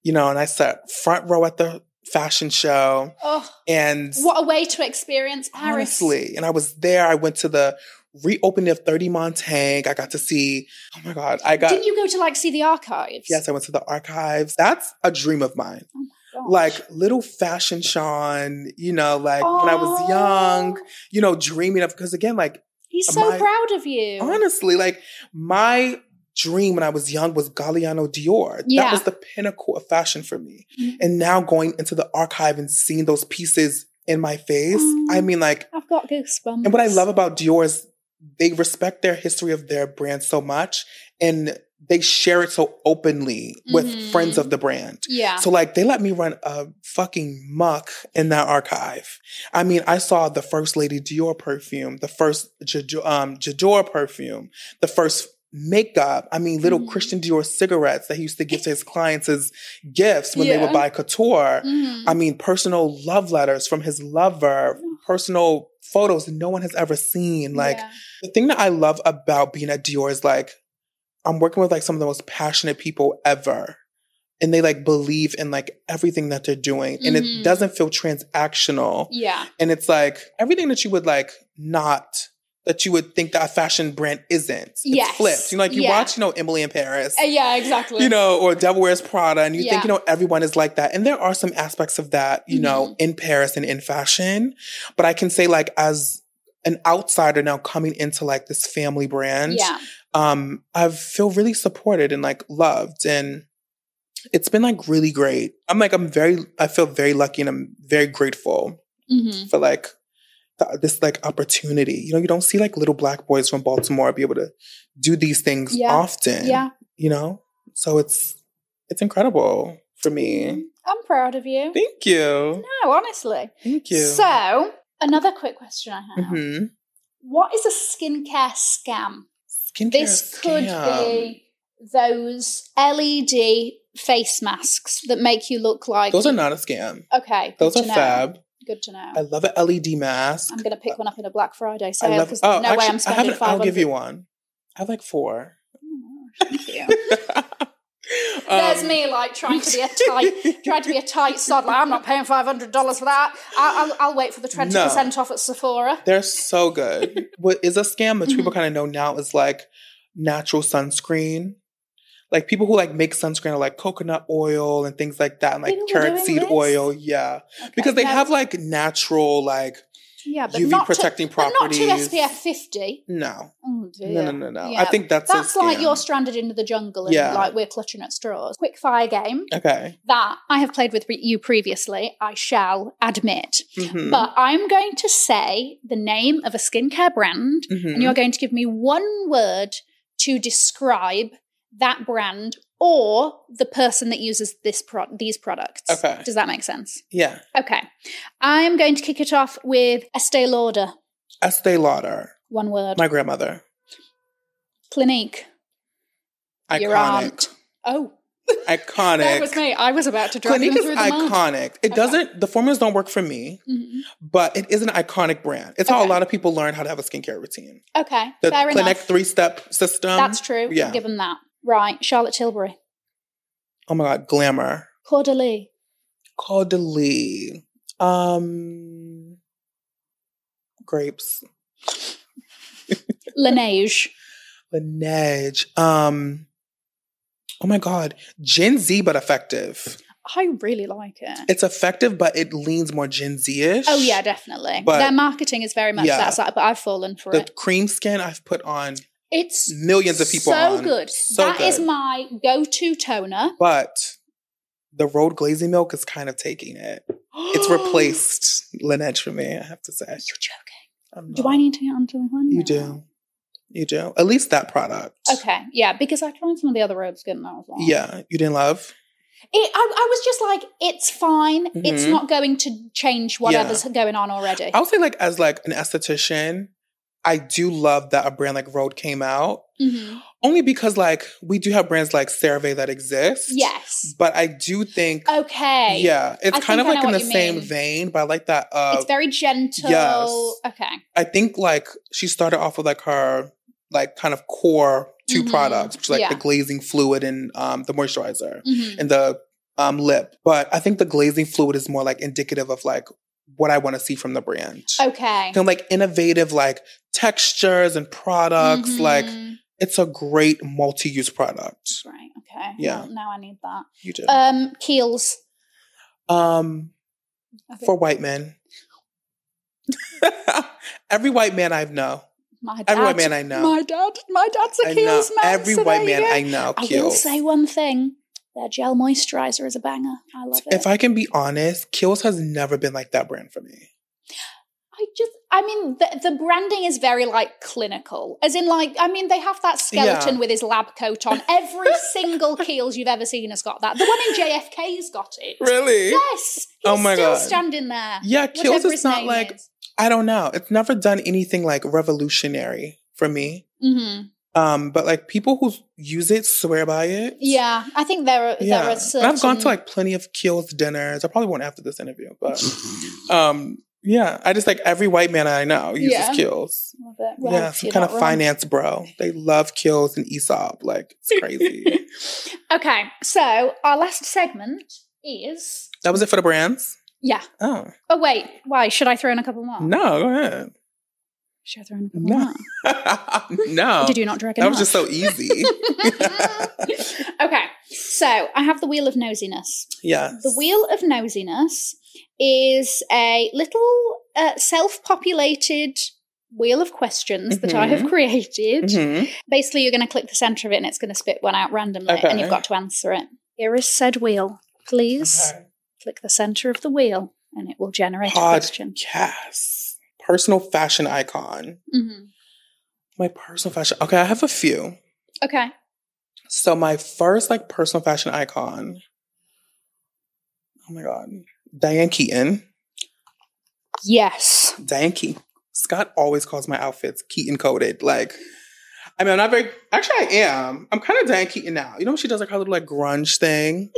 you know, and I sat front row at the fashion show oh, and what a way to experience Paris. Honestly. And I was there. I went to the reopening of 30 Montaigne. I got to see, oh my God, I got, Didn't you go to like see the archives? yes, I went to the archives. That's a dream of mine. Gosh. Like little fashion Sean, you know, like when I was Oh, young, you know, dreaming of, because again, like He's so my- proud of you. honestly, like my dream when I was young was Galliano Dior. Yeah. That was the pinnacle of fashion for me. Mhm. And now going into the archive and seeing those pieces in my face, Mm. I mean, like, I've got goosebumps. And what I love about Dior is they respect their history of their brand so much and they share it so openly with Mhm. friends of the brand. Yeah. So like they let me run a fucking muck in that archive. I mean, I saw the first Lady Dior perfume, the first J'adore, um, J'adore perfume, the first makeup. I mean, little Mhm. Christian Dior cigarettes that he used to give to his clients as gifts when they Yeah. would buy couture. Mhm. I mean, personal love letters from his lover, personal photos no one has ever seen. Like Yeah. the thing that I love about being at Dior is like I'm working with like some of the most passionate people ever. and they like believe in like everything that they're doing and Mhm. it doesn't feel transactional Yeah. and it's like everything that you would like not that you would think that a fashion brand isn't it's Yes. flipped you know like you Yeah. watch you know emily in paris Uh, yeah, exactly. you know or devil wears prada and you Yeah. think you know everyone is like that and there are some aspects of that you know Mm-hmm. in paris and in fashion but i can say like as an outsider now coming into like this family brand yeah. um i feel really supported and like loved and it's been like really great i'm like i'm very i feel very lucky and i'm very grateful hmm for like this like opportunity you know you don't see like little black boys from baltimore be able to do these things Yeah. often Yeah. you know so it's it's incredible for me I'm proud of you. thank you No, honestly. thank you So, another quick question I have. hmm What is a skincare scam? skincare This could be those LED face masks that make you look like those are not a scam Okay. those are know. fab Good to know. i love an led mask I'm going to pick one up in a Black Friday sale because oh no way I'm actually, I spending haven't five i'll give you one i have like four Thank you. There's Um, me like trying to be a tight, trying to be a tight sod. Like I'm not paying five hundred dollars for that. I, I'll, I'll wait for the twenty percent off at Sephora. They're so good. what is a scam, which Mm-hmm. people kind of know now, is like natural sunscreen. Like people who like make sunscreen are like coconut oil and things like that, and like People carrot seed this? oil. Yeah, Okay, because they have like natural like yeah, but UV not protecting to, but not to. SPF fifty. no, Oh no, no, no, no. Yeah, I think that's That's like you're stranded into the jungle and Yeah. like we're clutching at straws. Quick fire game okay. that I have played with you previously. I shall admit, Mhm. but I'm going to say the name of a skincare brand, Mhm. and you're going to give me one word to describe that brand or the person that uses this pro- these products. Okay. Does that make sense? yeah, Okay. I'm going to kick it off with Estee Lauder. Estee Lauder, One word. my grandmother, Clinique. Your iconic, aunt. Oh, iconic. that was me. I was about to drag you Clinique is through the mud. iconic. It Okay. doesn't. The formulas don't work for me. Mhm. but it is an iconic brand. It's how a lot of people learn how to have a skincare routine. Okay, The fair Clinique enough. three step system. That's true. yeah. Give them that. Right, Charlotte Tilbury. oh my god, glamour. Caudalie. Caudalie. Um, grapes. Laneige. Laneige. Um, oh my god, Gen Z, but effective. I really like it. It's effective, but it leans more Gen Z ish. Oh yeah, definitely. But- Their marketing is very much Yeah. that side, but I've fallen for The it. cream skin I've put on It's millions of people so on. good. So That is good. my go-to toner. but the Rhode glazing milk is kind of taking it. It's replaced Laneige for me, I have to say. You're joking. I'm Do. I need to get onto one? You now? do. You do. At least that product. Okay, yeah, because I tried some of the other Rhode skin now as well. Yeah. You didn't love? It, I, I was just like, it's fine. It's Mhm. not going to change whatever's going on already. I would say like as like an esthetician, I do love that a brand like Rhode came out. Mhm. Only because like we do have brands like CeraVe that exist. Yes. But I do think Okay. yeah, it's I kind of like in the same mean. vein, but I like that uh it's very gentle. yes. Okay. I think like she started off with like her like kind of core 2 Mhm. products, which is like Yeah. the glazing fluid and um, the moisturizer Mhm. and the um, lip. But I think the glazing fluid is more like indicative of like what I want to see from the brand. Okay. Of like innovative like textures and products. Like Mhm. it's a great multi-use product. Right. Okay. Yeah. Well, now I need that. You do. Um, Kiehl's. um, Okay. for white men. Every white man I know. My dad. Every white man I know. My dad. My dad's a I know. Kiehl's man. Every so white man. I know. I will say one thing. Their gel moisturizer is a banger. I love it. If I can be honest, Kiehl's has never been like that brand for me. I just, I mean, the, the branding is very like clinical, as in like, I mean, they have that skeleton Yeah. with his lab coat on. Every single Kiehl's you've ever seen has got that. The one in JFK's got it. Really? Yes. Oh my still God. standing there. Yeah, Kiehl's is not like is. I don't know. It's never done anything like revolutionary for me. Mhm. Um, but like people who use it swear by it. Yeah, I think there are Yeah. there are certain. I've gone to like plenty of Kiehl's dinners. I probably won't after this interview, but um Yeah, I just like every white man I know uses Yeah. Kiehl's. Love it. Well, yeah, some kind of wrong. finance bro. They love Kiehl's and Aesop. Like it's crazy. Okay, so our last segment is that was it for the brands. yeah. Oh Oh wait, why should I throw in a couple more? no, go ahead. Should I throw in a couple No. no, Did you not drag it? that was just so easy. okay, so I have the wheel of nosiness. yes. The wheel of nosiness is a little uh, self-populated wheel of questions that I have Mhm. created. Mhm. Basically, you're going to click the center of it, and it's going to spit one out randomly, and you've got to answer it. Here is said wheel. Please Okay. click the center of the wheel, and it will generate a question. Podcast. Personal fashion icon. hmm My personal fashion. Okay, I have a few. Okay. So my first like personal fashion icon. Oh my god, Diane Keaton. Yes. Diane Keaton. Scott always calls my outfits Keaton coded. Like, I mean, I'm not very. Actually, I am. I'm kind of Diane Keaton now. You know when she does like her little like grunge thing.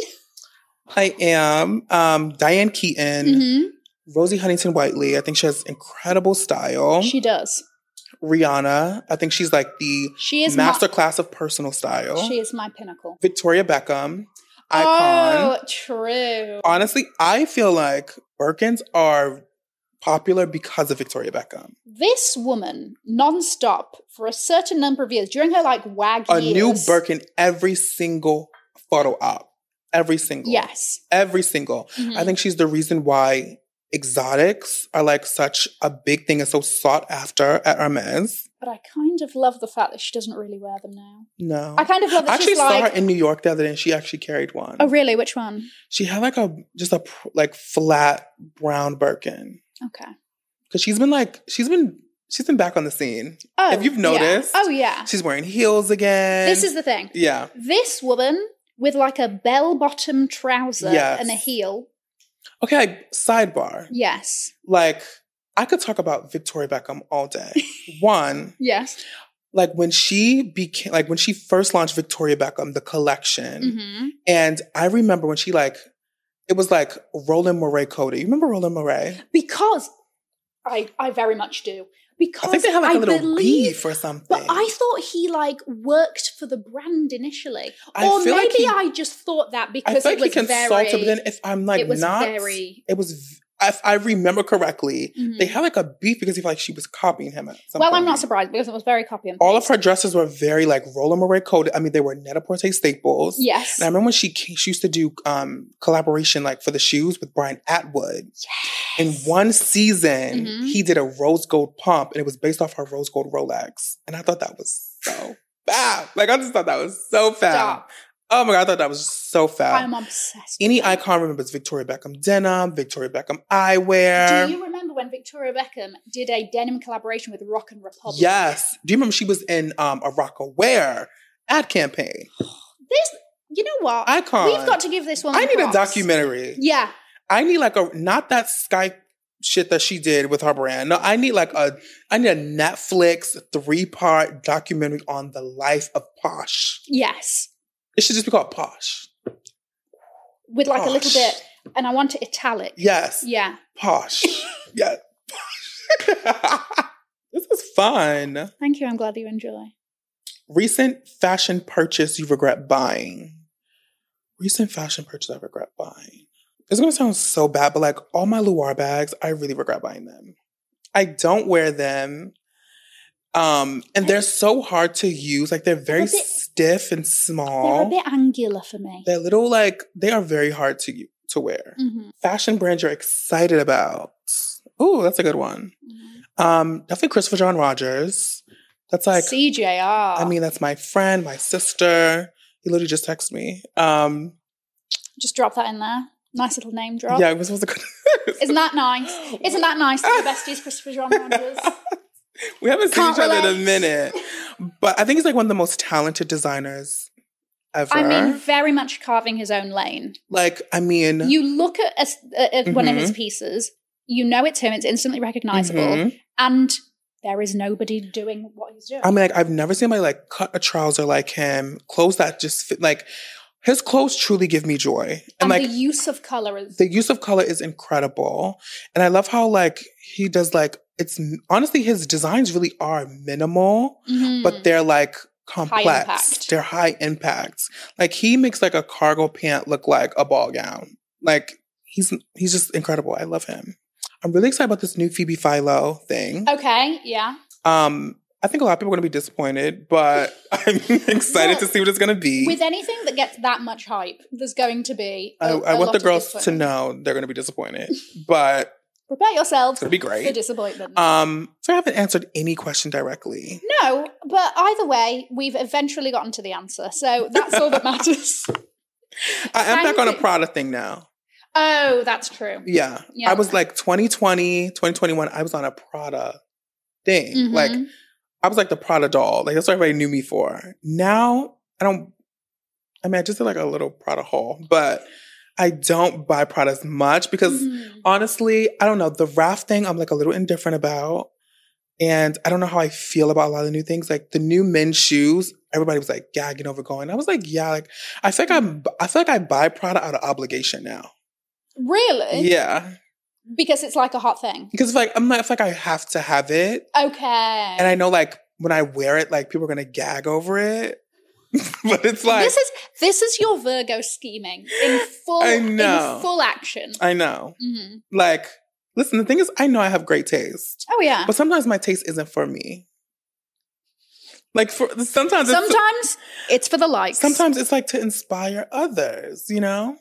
I am. Um, Diane Keaton, hmm Rosie Huntington Whiteley. I think she has incredible style. She does. Rihanna. I think she's like the She is master My, class of personal style. she is my pinnacle. Victoria Beckham, icon. Oh, true. Honestly, I feel like Birkins are popular because of Victoria Beckham. This woman, non-stop for a certain number of years during her like wag A years. new Birkin every single photo op. Every single. Yes. Every single. Mhm. I think she's the reason why exotics are like such a big thing and so sought after at Hermes. but I kind of love the fact that she doesn't really wear them now. No. I kind of love I actually saw like. her in New York the other day and she actually carried one. oh, really? Which one? She had like a just a like flat brown Birkin. Okay. Because she's been like she's been she's been back on the scene. Oh, If you've yeah. noticed- Oh yeah. She's wearing heels again. This is the thing. yeah. This woman with like a bell-bottom trouser Yes. and a heel. Okay. Like, sidebar. Yes. Like I could talk about Victoria Beckham all day. One, Yes. like when she became like when she first launched Victoria Beckham, the collection, hmm and I remember when she like it was like Roland Mouret Cody. You remember Roland Mouret? Because I, I very much do. Because I think they have like a a little believe, beef or something. But I thought he like worked for the brand initially, I or maybe like he- I just thought that I because feel it like was he consulted, very. but then if I'm like it was not, very. it was. If I remember correctly, Mhm. they had like a beef because he felt like she was copying him. At some Well, I'm not surprised because it was very copy and All of her dresses were very like Roland Mouret coded. I mean, they were Net-a-Porter staples. Yes. And I remember when she came, she used to do um collaboration like for the shoes with Brian Atwood. Yes. In one season, Mhm. he did a rose gold pump, and it was based off her rose gold Rolex. And I thought that was so bad. Like I just thought that was so fab. Stop. Oh my god, I thought that was so fab. I'm obsessed. Any icon remembers Victoria Beckham denim, Victoria Beckham eyewear. Do you remember when Victoria Beckham did a denim collaboration with Rock and Republic? yes. Do you remember she was in um, a Rocawear ad campaign? This, you know what? Icon. We've got to give this one. I need a documentary. Yeah. I need like a not that Skype shit that she did with her brand. No, I need like a I need a Netflix three part documentary on the life of Posh. Yes. It should just be called Posh. With like a little bit, and I want it italic. Yes, Yeah. Posh. yeah, this is fun. Thank you. I'm glad you enjoy. Recent fashion purchase you regret buying. Recent fashion purchase I regret buying. It's gonna sound so bad, but like all my Loire bags, I really regret buying them. I don't wear them. Um, and they're so hard to use. Like they're very bit- stiff and small. They're a bit angular for me. They're little like they are very hard to to wear. hmm Fashion brands you're excited about. Oh, that's a good one. Um, definitely Christopher John Rogers. That's like CJR. I mean, that's my friend, my sister. He literally just texted me. Um, just drop that in there. Nice little name drop. yeah, I was supposed to. Isn't that nice? Isn't that nice? to be besties, Christopher John Rogers. we haven't seen Can't each other in a minute, but I think he's like one of the most talented designers ever. I mean, very much carving his own lane. like, I mean, You look at, a at one of Mm-hmm. his pieces, you know it's him. It's instantly recognizable, mhm. and there is nobody doing what he's doing. I mean, like, I've never seen anybody like cut a trouser like him, clothes that just fit. Like, His clothes truly give me joy. And, And, like the use of color is the use of color is incredible. And I love how like he does like it's honestly his designs really are minimal, Mhm. but they're like complex. impact. They're high impact. Like he makes like a cargo pant look like a ball gown. Like he's he's just incredible. I love him. I'm really excited about this new Phoebe Philo thing. okay. Yeah. Um, I think a lot of people are going to be disappointed, but I'm excited to see what it's going to be. With anything that gets that much hype, there's going to be. I want the girls to know they're going to be disappointed, but Prepare yourselves it's to be for great. disappointment. Um, so I haven't answered any question directly. no, but either way, we've eventually gotten to the answer, so that's all that matters. I am back on a. Prada thing now. Oh, that's true. Yeah. Yeah. I was like 2020, 2021, I was on a Prada thing. Mhm. Like I was like the Prada doll. Like that's what everybody knew me for. Now I don't I mean I just did like a little Prada haul, but I don't buy Prada as much because Mhm. honestly, I don't know. The Raf thing I'm like a little indifferent about. And I don't know how I feel about a lot of the new things. Like the new men's shoes, everybody was like gagging over going. I was like, yeah, like I feel like I'm I feel like I buy Prada out of obligation now. really? Yeah. Because it's like a hot thing. Because it's like I'm not like I have to have it. Okay. And I know like when I wear it, like people are gonna gag over it. but it's like this is this is your Virgo scheming in full I know. in full action. I know. hmm Like, listen, the thing is I know I have great taste. Oh yeah. But sometimes my taste isn't for me. Like for sometimes it's Sometimes it's for the likes. sometimes it's like to inspire others, you know?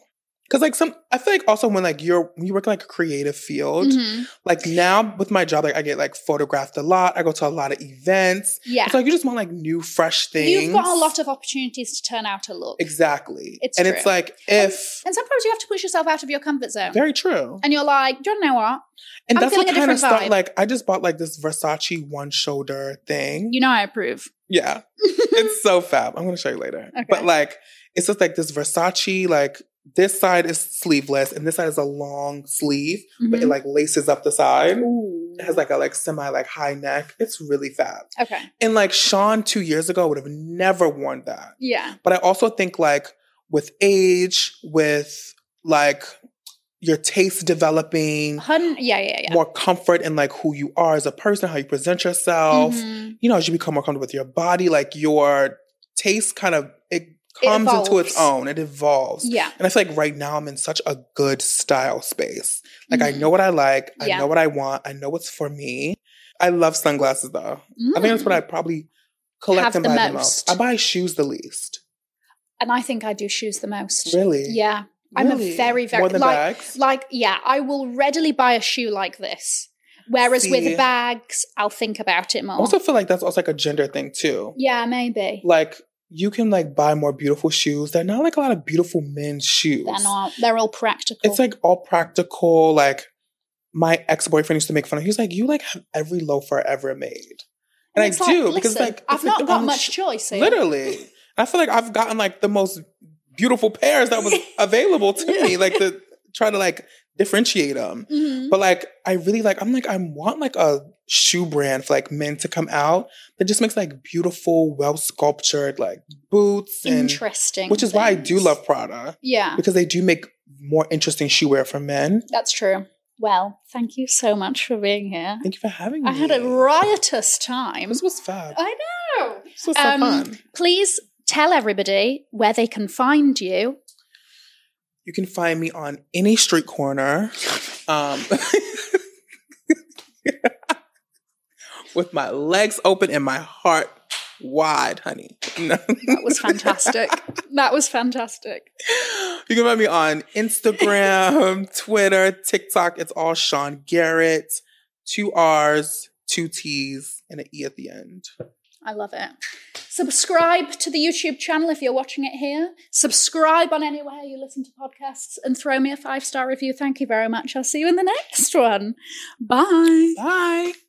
Cause like some I feel like also when like you're when you work in like a creative field, Mhm. like now with my job, like I get like photographed a lot. I go to a lot of events. Yeah. It's like you just want like new, fresh things. You've got a lot of opportunities to turn out a look. Exactly. It's and true. it's like if And sometimes you have to push yourself out of your comfort zone. very true. and you're like, do you know what? And I'm that's what a kind of stuff like I just bought like this Versace one shoulder thing. You know I approve. Yeah. it's so fab. I'm gonna show you later. Okay. But like it's just like this Versace, like this side is sleeveless and this side is a long sleeve, but it Mhm. like laces up the side. Ooh. It has like a like semi like high neck. It's really fab. Okay. And like Sean two years ago would have never worn that. Yeah. But I also think like with age, with like your taste developing, Hun- yeah, yeah, yeah. more comfort in like who you are as a person, how you present yourself. Mhm. You know, as you become more comfortable with your body, like your taste kind of it comes into its own. It evolves. Yeah. And I feel like right now I'm in such a good style space. Like I Mhm. know what I like, I Yeah. know what I want, I know what's for me. I love sunglasses though. I think that's what I probably collect Have and the buy the most. most. I buy shoes the least. And I think I do shoes the most. Really? Yeah. I'm a very, very like bags. like yeah, I will readily buy a shoe like this. Whereas See. with bags, I'll think about it more. I also feel like that's also like a gender thing too. yeah, maybe. Like you can like buy more beautiful shoes. They're not like a lot of beautiful men's shoes. They're not. They're all practical. It's like all practical. Like my ex boyfriend used to make fun of. He was like, "You like have every loafer ever made," and, I it's do like, because like I've it's, like, not got much choice here. Literally, I feel like I've gotten like the most beautiful pairs that was available to me. Like the trying to like differentiate them. Mhm. But like, I really like. I'm like, I want like a shoe brand for like men to come out that just makes like beautiful, well sculptured like boots and Interesting. which is why I do love Prada Yeah, because they do make more interesting shoe wear for men. that's true. Well, thank you so much for being here. Thank you for having me. I had a riotous time. This was fun. I know. This was so Um, fun. Please tell everybody where they can find you. You can find me on any street corner. Um, with my legs open and my heart wide, honey. No. That was fantastic. that was fantastic. You can find me on Instagram, Twitter, TikTok. It's all Sean Garrette. Two R's, two T's, and an E at the end. I love it. Subscribe to the YouTube channel if you're watching it here. Subscribe on anywhere you listen to podcasts and throw me a five star review. Thank you very much. I'll see you in the next one. Bye. Bye.